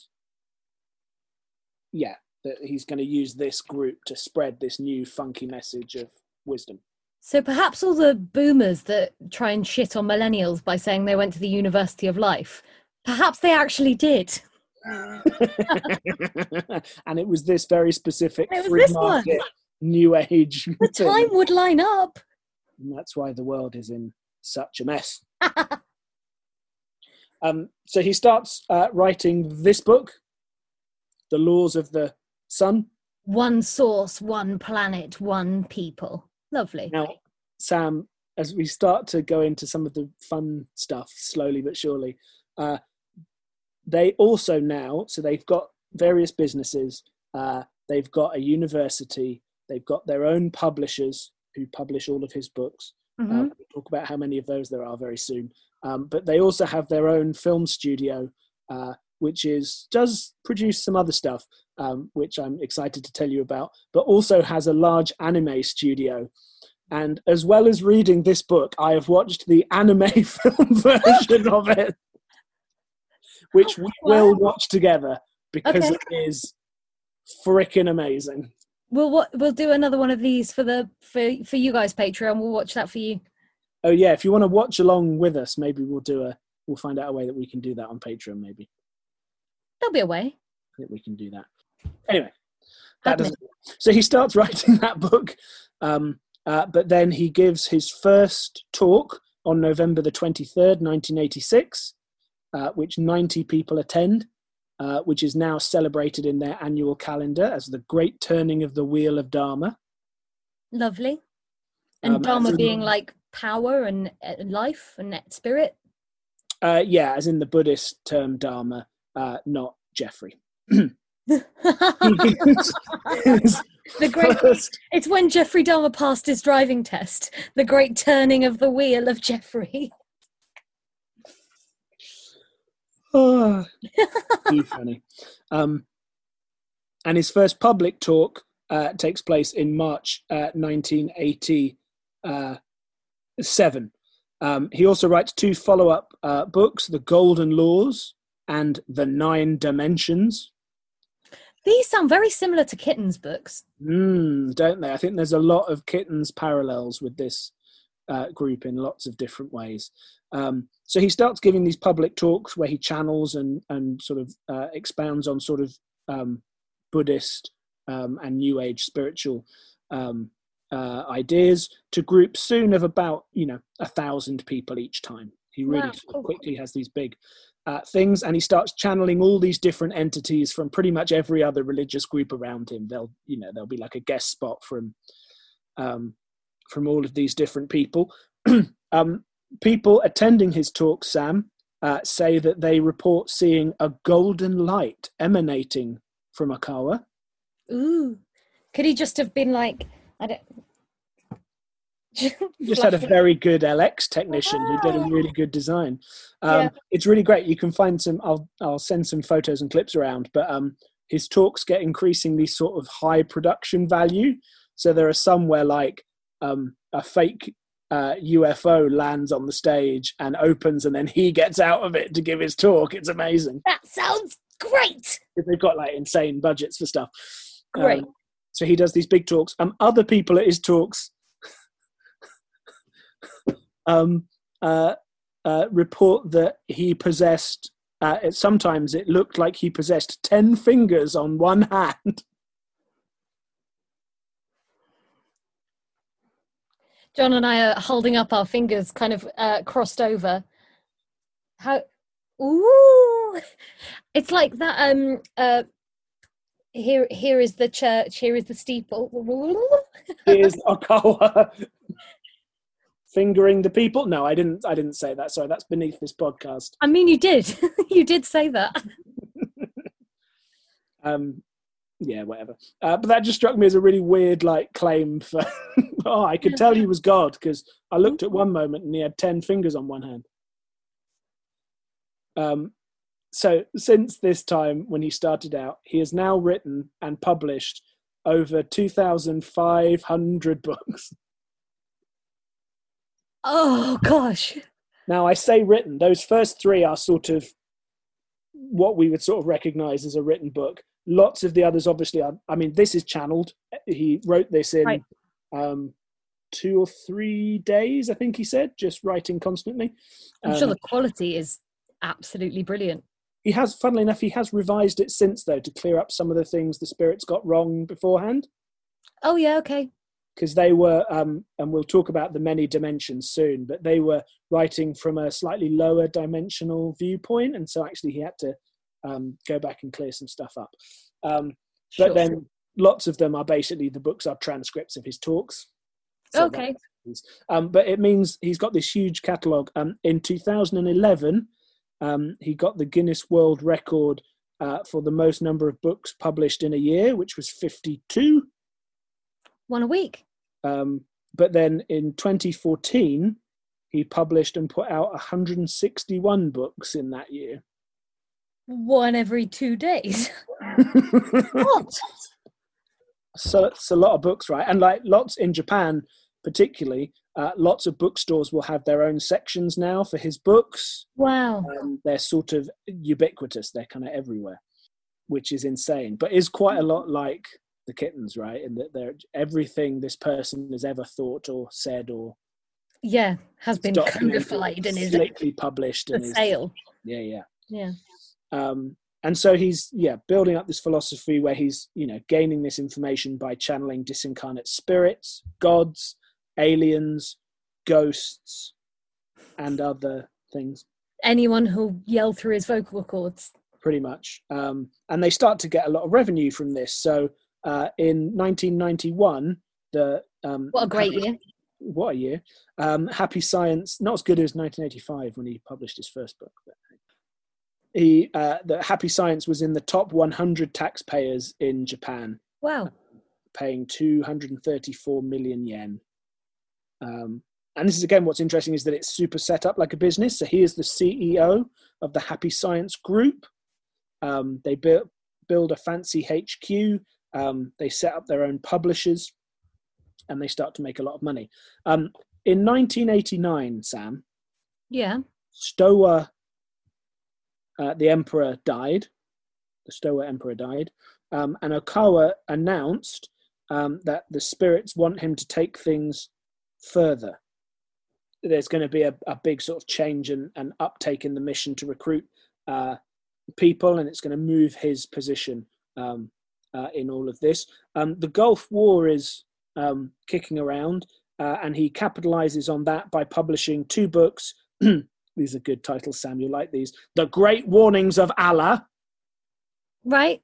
yeah, that he's going to use this group to spread this new funky message of wisdom. So perhaps all the boomers that try and shit on millennials by saying they went to the University of Life, perhaps they actually did. <laughs> and it was this very specific free this one. market new age The thing. time would line up. and that's why the world is in such a mess. <laughs> um, so he starts uh, writing this book, The Laws of the Sun. One source, one planet, one people. Lovely. Now, Sam, as we start to go into some of the fun stuff slowly but surely, uh, they also now, so they've got various businesses, uh, they've got a university, they've got their own publishers who publish all of his books. Uh, we'll talk about how many of those there are very soon. Um, but they also have their own film studio, uh, which is does produce some other stuff, um, which I'm excited to tell you about. But also has a large anime studio. And as well as reading this book, I have watched the anime <laughs> film version of it, which we <laughs> will watch together because Okay. it is freaking amazing. We'll wa- we'll do another one of these for the for for you guys Patreon. We'll watch that for you. Oh yeah, if you want to watch along with us, maybe we'll do a we'll find out a way that we can do that on Patreon. Maybe There'll be a way. I think we can do that. Anyway, that doesn't. So he starts <laughs> writing that book, um, uh, but then he gives his first talk on November the twenty third, nineteen eighty six, uh, which ninety people attend. uh, which is now celebrated in their annual calendar as the Great Turning of the Wheel of Dharma. Lovely. And Um, Dharma in- being like power and uh, life and net spirit. Uh, yeah, as in the Buddhist term Dharma, uh, not Jeffrey. <laughs> <laughs> the great First- it's when Jeffrey Dahmer passed his driving test. The great turning of the wheel of Jeffrey. Ah, too funny. Um, and his first public talk uh, takes place in March uh, 1987. Um, he also writes two follow up uh, books The Golden Laws and The Nine Dimensions. These sound very similar to Kitten's books. Mm, don't they? I think there's a lot of kittens parallels with this uh, group in lots of different ways. Um, so he starts giving these public talks where he channels and and sort of uh, expounds on sort of um, Buddhist um, and New Age spiritual um, uh, ideas to groups soon of about you know a thousand people each time. He really Wow, quickly has these big uh, things, and he starts channeling all these different entities from pretty much every other religious group around him. They'll, you know, there'll be like a guest spot from, um, from all of these different people. <clears throat> um, people attending his talk, Sam, uh, say that they report seeing a golden light emanating from Okawa. Ooh. Could he just have been like, I don't. <laughs> just had a very good LX technician who did a really good design. Um, Yeah. It's really great. You can find some. I'll I'll send some photos and clips around. But um, his talks get increasingly sort of high production value. So there are some where like um, a fake uh, UFO lands on the stage and opens, and then he gets out of it to give his talk. It's amazing. That sounds great. They've got like insane budgets for stuff. Great. Um, so he does these big talks. Um, other people at his talks um, uh, uh, report that he possessed. Uh, it, sometimes it looked like he possessed ten fingers on one hand. <laughs> John and I are holding up our fingers kind of uh, crossed over. How ooh <laughs> it's like that um uh here here is the church, here is the steeple. Here's Okawa <laughs> fingering the people. No, I didn't. I didn't say that. Sorry, that's beneath this podcast. I mean you did. <laughs> you did say that. <laughs> um yeah whatever uh, but that just struck me as a really weird like claim for <laughs> oh i could tell he was god because i looked at one moment and he had 10 fingers on one hand um so since this time when he started out he has now written and published over 2500 books Oh gosh. Now, I say written, those first three are sort of what we would sort of recognize as a written book. Lots of the others, obviously, are, I mean, this is channeled. He wrote this in Right. um, two or three days, I think he said, just writing constantly. I'm Um, sure the quality is absolutely brilliant. He has, funnily enough, he has revised it since, though, to clear up some of the things the spirits got wrong beforehand. Oh yeah, okay. Because they were, um, and we'll talk about the many dimensions soon, but they were writing from a slightly lower dimensional viewpoint, and so actually he had to um, go back and clear some stuff up. Um, Sure. but then lots of them are basically the books are transcripts of his talks. So Okay. Um, but it means he's got this huge catalogue. Um, in 2011, um, he got the Guinness World Record uh, for the most number of books published in a year, which was 52. One a week. Um, but then in 2014, he published and put out 161 books in that year. One every two days. <laughs> what? So it's a lot of books, right? And like lots in Japan, particularly, uh, lots of bookstores will have their own sections now for his books. Wow. Um, they're sort of ubiquitous, they're kind of everywhere, which is insane, but is quite a lot like the kittens, right? And that they're everything this person has ever thought or said or Yeah, has been codified and is slickly published and is sale. yeah yeah Yeah. um and so he's yeah building up this philosophy where he's you know gaining this information by channeling disincarnate spirits gods aliens ghosts and other things Anyone who'll yell through his vocal cords. pretty much. Um, and they start to get a lot of revenue from this. So uh, in 1991, the um, What a great Happy- year. What a year! Um, Happy Science, not as good as 1985 when he published his first book. But he, uh, the Happy Science was in the top 100 taxpayers in Japan Wow. paying 234 million yen. Um, and this is again what's interesting is that it's super set up like a business. So he is the CEO of the Happy Science Group. Um, they build build a fancy HQ. Um, they set up their own publishers, and they start to make a lot of money. Um, in 1989, Sam Yeah. Showa, uh, the emperor, died. The Showa emperor died, um, and Okawa announced um, that the spirits want him to take things further. There's going to be a, a big sort of change and, and uptake in the mission to recruit uh, people, and it's going to move his position um, uh, in all of this. Um, the Gulf War is um, kicking around, uh, and he capitalizes on that by publishing two books. <clears throat> these are good titles, Sam. You like these? The Great Warnings of Allah Right.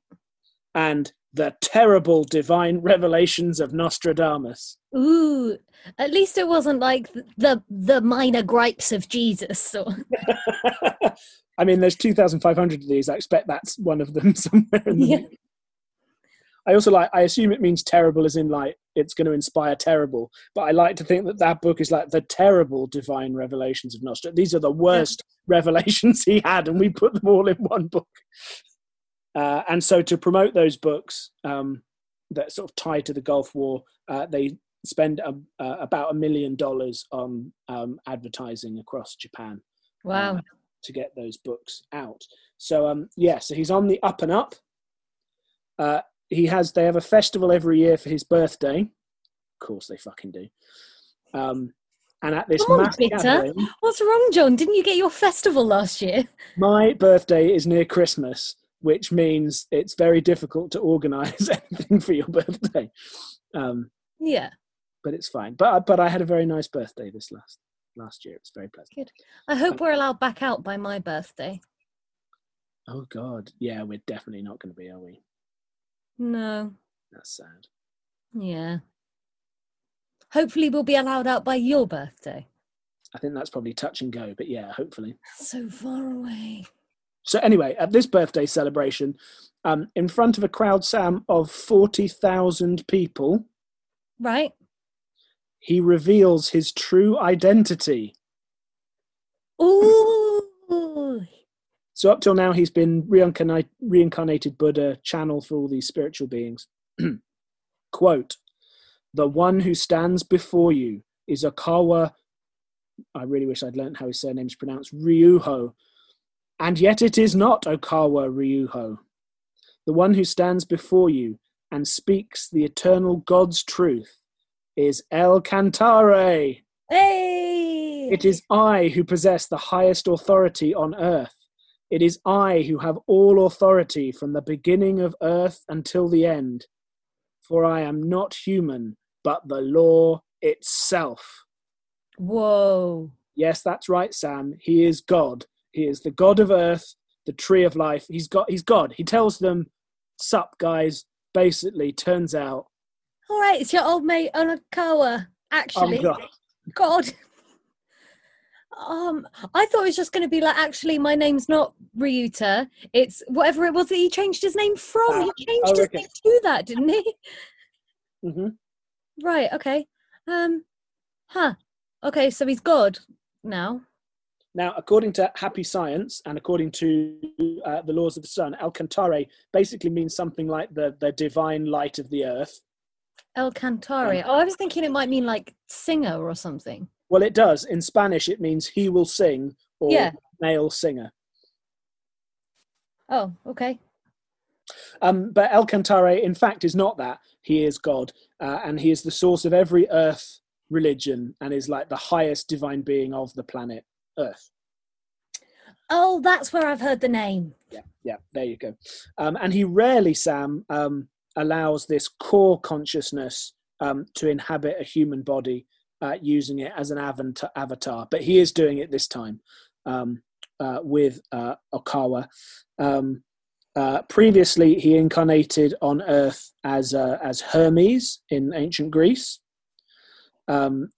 and The Terrible Divine Revelations of Nostradamus. Ooh. At least it wasn't like the the minor gripes of Jesus. Or, <laughs> I mean, there's 2,500 of these. I expect that's one of them <laughs> somewhere. In the Yeah. I also like. I assume it means terrible, as in like it's going to inspire terrible. But I like to think that that book is like the terrible divine revelations of Nostradamus. These are the worst <laughs> revelations he had, and we put them all in one book. Uh, and so, to promote those books um, that sort of tie to the Gulf War, uh, they spend um, uh, about a million dollars on um, advertising across Japan wow. um, to get those books out. So um, yeah, so he's on the up and up. Uh, he has they have a festival every year for his birthday. Of course, they fucking do. Um, and at this on, gathering, What's wrong, John? Didn't you get your festival last year? my birthday is near Christmas, which means it's very difficult to organise <laughs> anything for your birthday. Um, Yeah. but it's fine. But but I had a very nice birthday this last last year. It's very pleasant. Good. I hope we're allowed back out by my birthday. Oh God, yeah, we're definitely not going to be, are we? No. That's sad. Yeah. Hopefully we'll be allowed out by your birthday. I think that's probably touch and go, but yeah, hopefully. So far away. So anyway, at this birthday celebration, um, in front of a crowd, Sam, of forty thousand people, Right? he reveals his true identity. Ooh. So up till now, he's been reincarnate, reincarnated Buddha, channel for all these spiritual beings. <clears throat> Quote: "The one who stands before you is Okawa. I really wish I'd learned how his surname is pronounced. Ryuho, and yet it is not Okawa Ryuho. The one who stands before you and speaks the eternal God's truth is El Cantare. Hey! It is I who possess the highest authority on earth. It is I who have all authority from the beginning of earth until the end. For I am not human, but the law itself. Whoa. Yes, that's right, Sam. He is God. He is the God of earth, the tree of life. He's got he's God. He tells them, Sup guys, basically turns out All right, it's your old mate Onakawa. Actually, I'm God. God. Um, I thought it was just going to be like, actually, my name's not Ryuta. It's whatever it was that he changed his name from. Ah, he changed oh, his okay. name to that, didn't he? hmm Right. Okay. Um. Huh. Okay. So he's God now. Now, according to Happy Science and according to uh, the laws of the sun, El Cantare basically means something like the, the divine light of the earth. El Cantare. Oh, I was thinking it might mean like singer or something. Well, it does. In Spanish, it means he will sing or Yeah. male singer. Oh, okay. Um, but El Cantare, in fact, is not that. He is God, uh, and he is the source of every earth religion and is like the highest divine being of the planet Earth. Oh, that's where I've heard the name. Yeah, yeah, there you go. Um, and he rarely, Sam, um, allows this core consciousness um, to inhabit a human body uh, using it as an avatar, but he is doing it this time. Um, uh, with uh, Okawa. Um, uh, previously, he incarnated on Earth as uh, as Hermes in ancient Greece. Um,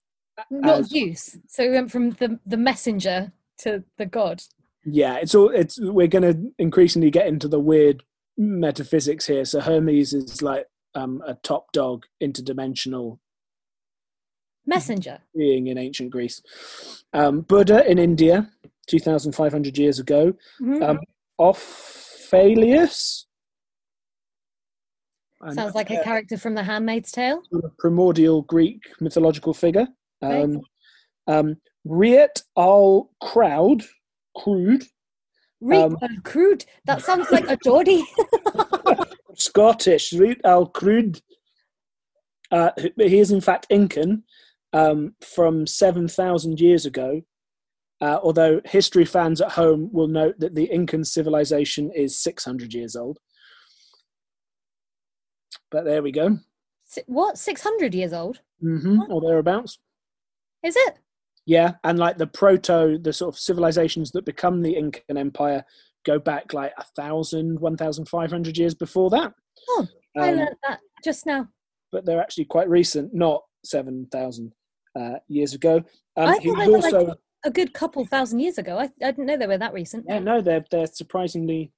Not as- Zeus. So we went from the the messenger to the god. yeah, it's all. It's we're going to increasingly get into the weird metaphysics here. So Hermes is like um, a top dog, interdimensional Messenger. <laughs> being in ancient Greece. Um, Buddha in India, two thousand five hundred years ago. Mhm. Um, Ophelius. Sounds like a character from The Handmaid's Tale. primordial Greek mythological figure. Right. Um, um, Riet al Crowd, crude, Reap Um, uh, crude. That sounds like a <laughs> Geordie. Scottish, Riet al Crude. Uh, he is in fact Incan um, from 7,000 years ago. Uh, although history fans at home will note that the Incan civilization is 600 years old. But there we go. What? Six hundred years old? hmm or thereabouts. Is it? Yeah, and like the proto, the sort of civilizations that become the Incan Empire go back like a thousand, one thousand five hundred years before that. Oh, I Um, learned that just now. but they're actually quite recent, not seven thousand uh, years ago. Um, I thought they were like- also, A good couple thousand years ago. I, I didn't know they were that recent. yeah, no, they're they're surprisingly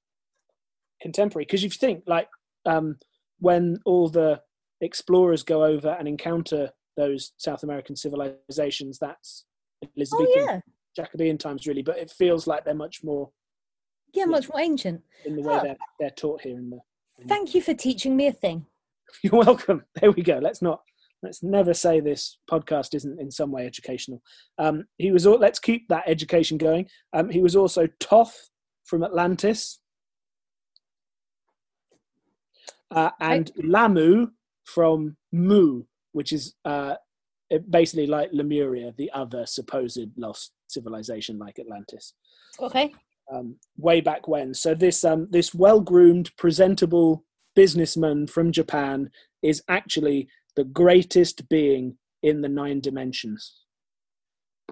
contemporary. Because if you think like um, when all the explorers go over and encounter those South American civilizations, that's Oh Elizabethan yeah, Jacobean times, really. But it feels like they're much more yeah, much more ancient. in the way Huh. they're, they're taught here in the Thank you for teaching me a thing. <laughs> you're welcome there we go let's not let's never say this podcast isn't in some way educational. Um he was all let's keep that education going. Um he was also Thoth from atlantis. Uh, and lamu from mu which is uh basically like lemuria the other supposed lost civilization like atlantis. Okay. um, way back when. So this um, this well groomed, presentable businessman from Japan is actually the greatest being in the nine dimensions,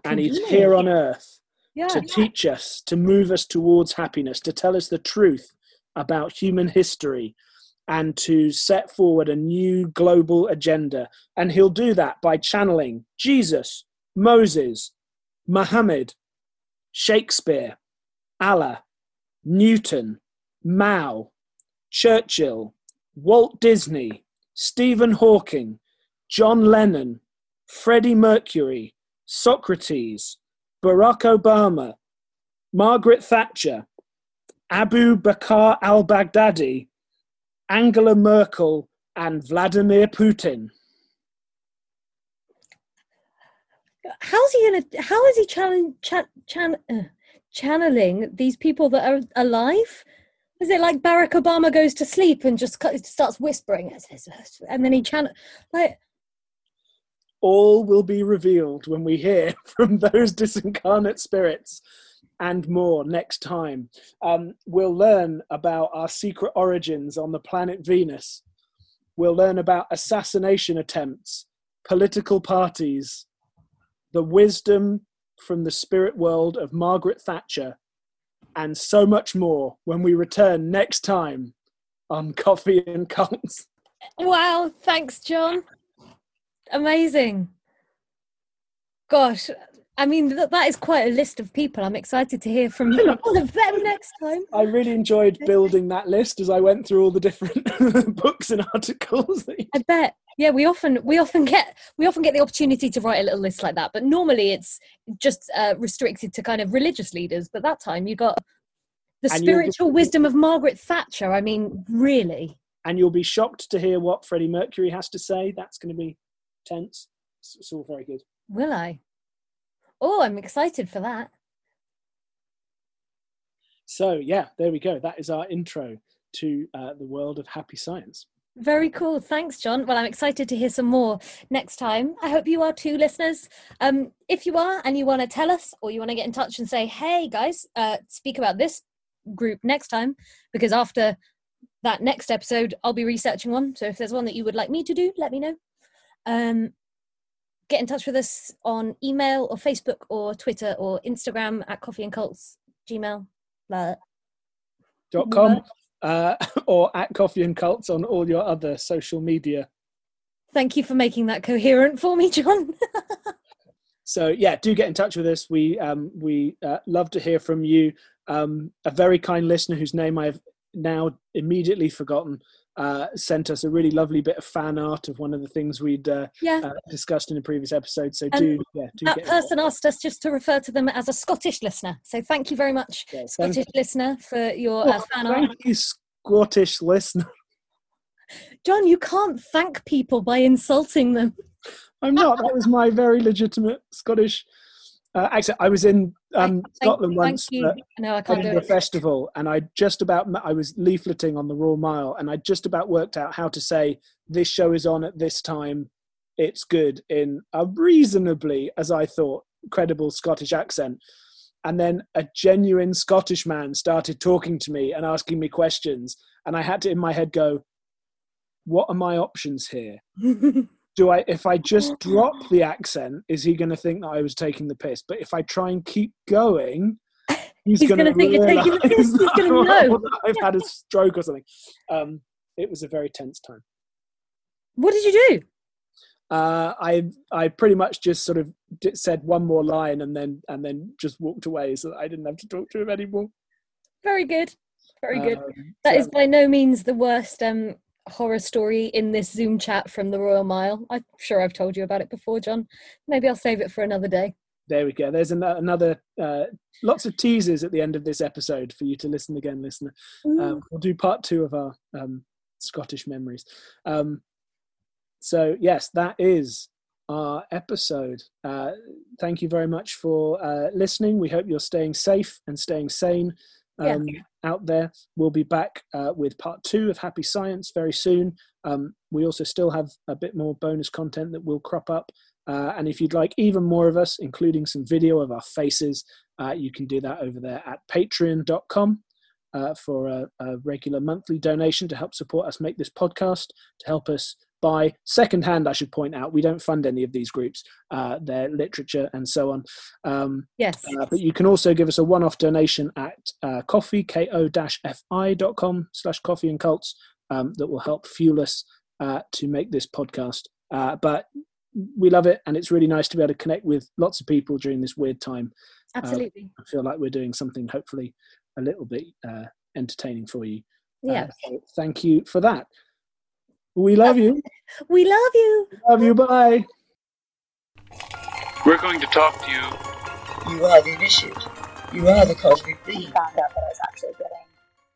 and he's here on Earth Yeah. to teach us, to move us towards happiness, to tell us the truth about human history, and to set forward a new global agenda. And he'll do that by channeling Jesus, Moses, Muhammad, Shakespeare, Allah, Newton, Mao, Churchill, Walt Disney, Stephen Hawking, John Lennon, Freddie Mercury, Socrates, Barack Obama, Margaret Thatcher, Abu Bakr al Baghdadi, Angela Merkel, and Vladimir Putin. How's he gonna? How is he chan, uh, channeling these people that are alive? Is it like Barack Obama goes to sleep and just starts whispering, and then he channel like all will be revealed when we hear <laughs> from those disincarnate spirits and more next time. Um, we'll learn about our secret origins on the planet Venus. We'll learn about assassination attempts, political parties, the wisdom from the spirit world of Margaret Thatcher, and so much more when we return next time on Coffee and Cults. Wow, thanks, John. Amazing. Gosh, I mean, th- that is quite a list of people. I'm excited to hear from <laughs> all of them next time. I really enjoyed building that list as I went through all the different <laughs> books and articles. That you... I bet. Yeah, we often we often get we often get the opportunity to write a little list like that, but normally it's just uh, restricted to kind of religious leaders. But that time you got the And be- spiritual wisdom of Margaret Thatcher. I mean, really. And you'll be shocked to hear what Freddie Mercury has to say. That's going to be tense. It's, it's all very good. Will I? Oh, I'm excited for that. So, yeah, there we go. That is our intro to uh, the world of happy science. Very cool. Thanks, John. Well, I'm excited to hear some more next time. I hope you are too, listeners. Um, if you are and you want to tell us or you want to get in touch and say, hey, guys, uh, speak about this group next time, because after that next episode, I'll be researching one. So if there's one that you would like me to do, let me know. Um, get in touch with us on email or Facebook or Twitter or Instagram at Coffee and Cults Gmail. Blah. dot com uh, <coughs> or at Coffee and Cults on all your other social media. Thank you for making that coherent for me, John. <laughs> So yeah, do get in touch with us. We um, we uh, love to hear from you. Um, a very kind listener whose name I've now immediately forgotten uh, sent us a really lovely bit of fan art of one of the things we'd uh, yeah. uh, discussed in a previous episode. So Um, do yeah do that person asked us just to refer to them as a Scottish listener. So thank you very much, Yeah, Scottish listener, for your uh, Oh, fan art. Thank you, Scottish listener. <laughs> John, you can't thank people by insulting them. I'm not. That was my very legitimate Scottish uh, accent. I was in um, Scotland thank once. you. No, I can't do Festival, and I just about I was leafleting on the Royal Mile, and I just about worked out how to say this show is on at this time. It's good in a reasonably, as I thought, credible Scottish accent. And then a genuine Scottish man started talking to me and asking me questions, and I had to in my head go, "What are my options here? <laughs> do I if I just drop the accent, is he going to think that I was taking the piss? But if I try and keep going, <laughs> he's, He's going to think you're taking the piss. He's <laughs> gonna know. <laughs> I've had a stroke or something. Um, it was a very tense time. what did you do? Uh, I I pretty much just sort of di- said one more line and then and then just walked away so that I didn't have to talk to him anymore. Very good. Very good. Um, That so- is by no means the worst um, horror story in this Zoom chat from the Royal Mile. I'm sure I've told you about it before, John. Maybe I'll save it for another day. there we go. There's an, another uh, lots of teasers at the end of this episode for you to listen again, listener. Um, we'll do part two of our um, Scottish memories. Um, so yes, that is our episode. Uh, thank you very much for uh, listening. We hope you're staying safe and staying sane Yeah. Out there. We'll be back uh, with part two of Happy Science very soon. Um, we also still have a bit more bonus content that will crop up. Uh, and if you'd like even more of us, including some video of our faces, uh, you can do that over there at patreon.com uh, for a, a regular monthly donation to help support us make this podcast, to help us buy secondhand, I should point out. We don't fund any of these groups, uh, their literature and so on. Um, Yes. uh, but you can also give us a one-off donation at uh, coffee, ko-fi.com slash coffee and cults um, that will help fuel us uh, to make this podcast. Uh, but we love it, and it's really nice to be able to connect with lots of people during this weird time. Absolutely. I feel like we're doing something hopefully a little bit uh, entertaining for you. Uh, yeah. so thank you for that. <laughs> We love you. We love you. Love you. Bye. We're going to talk to you You are the initiate. You are the cosmic He being. found out that I was actually gay.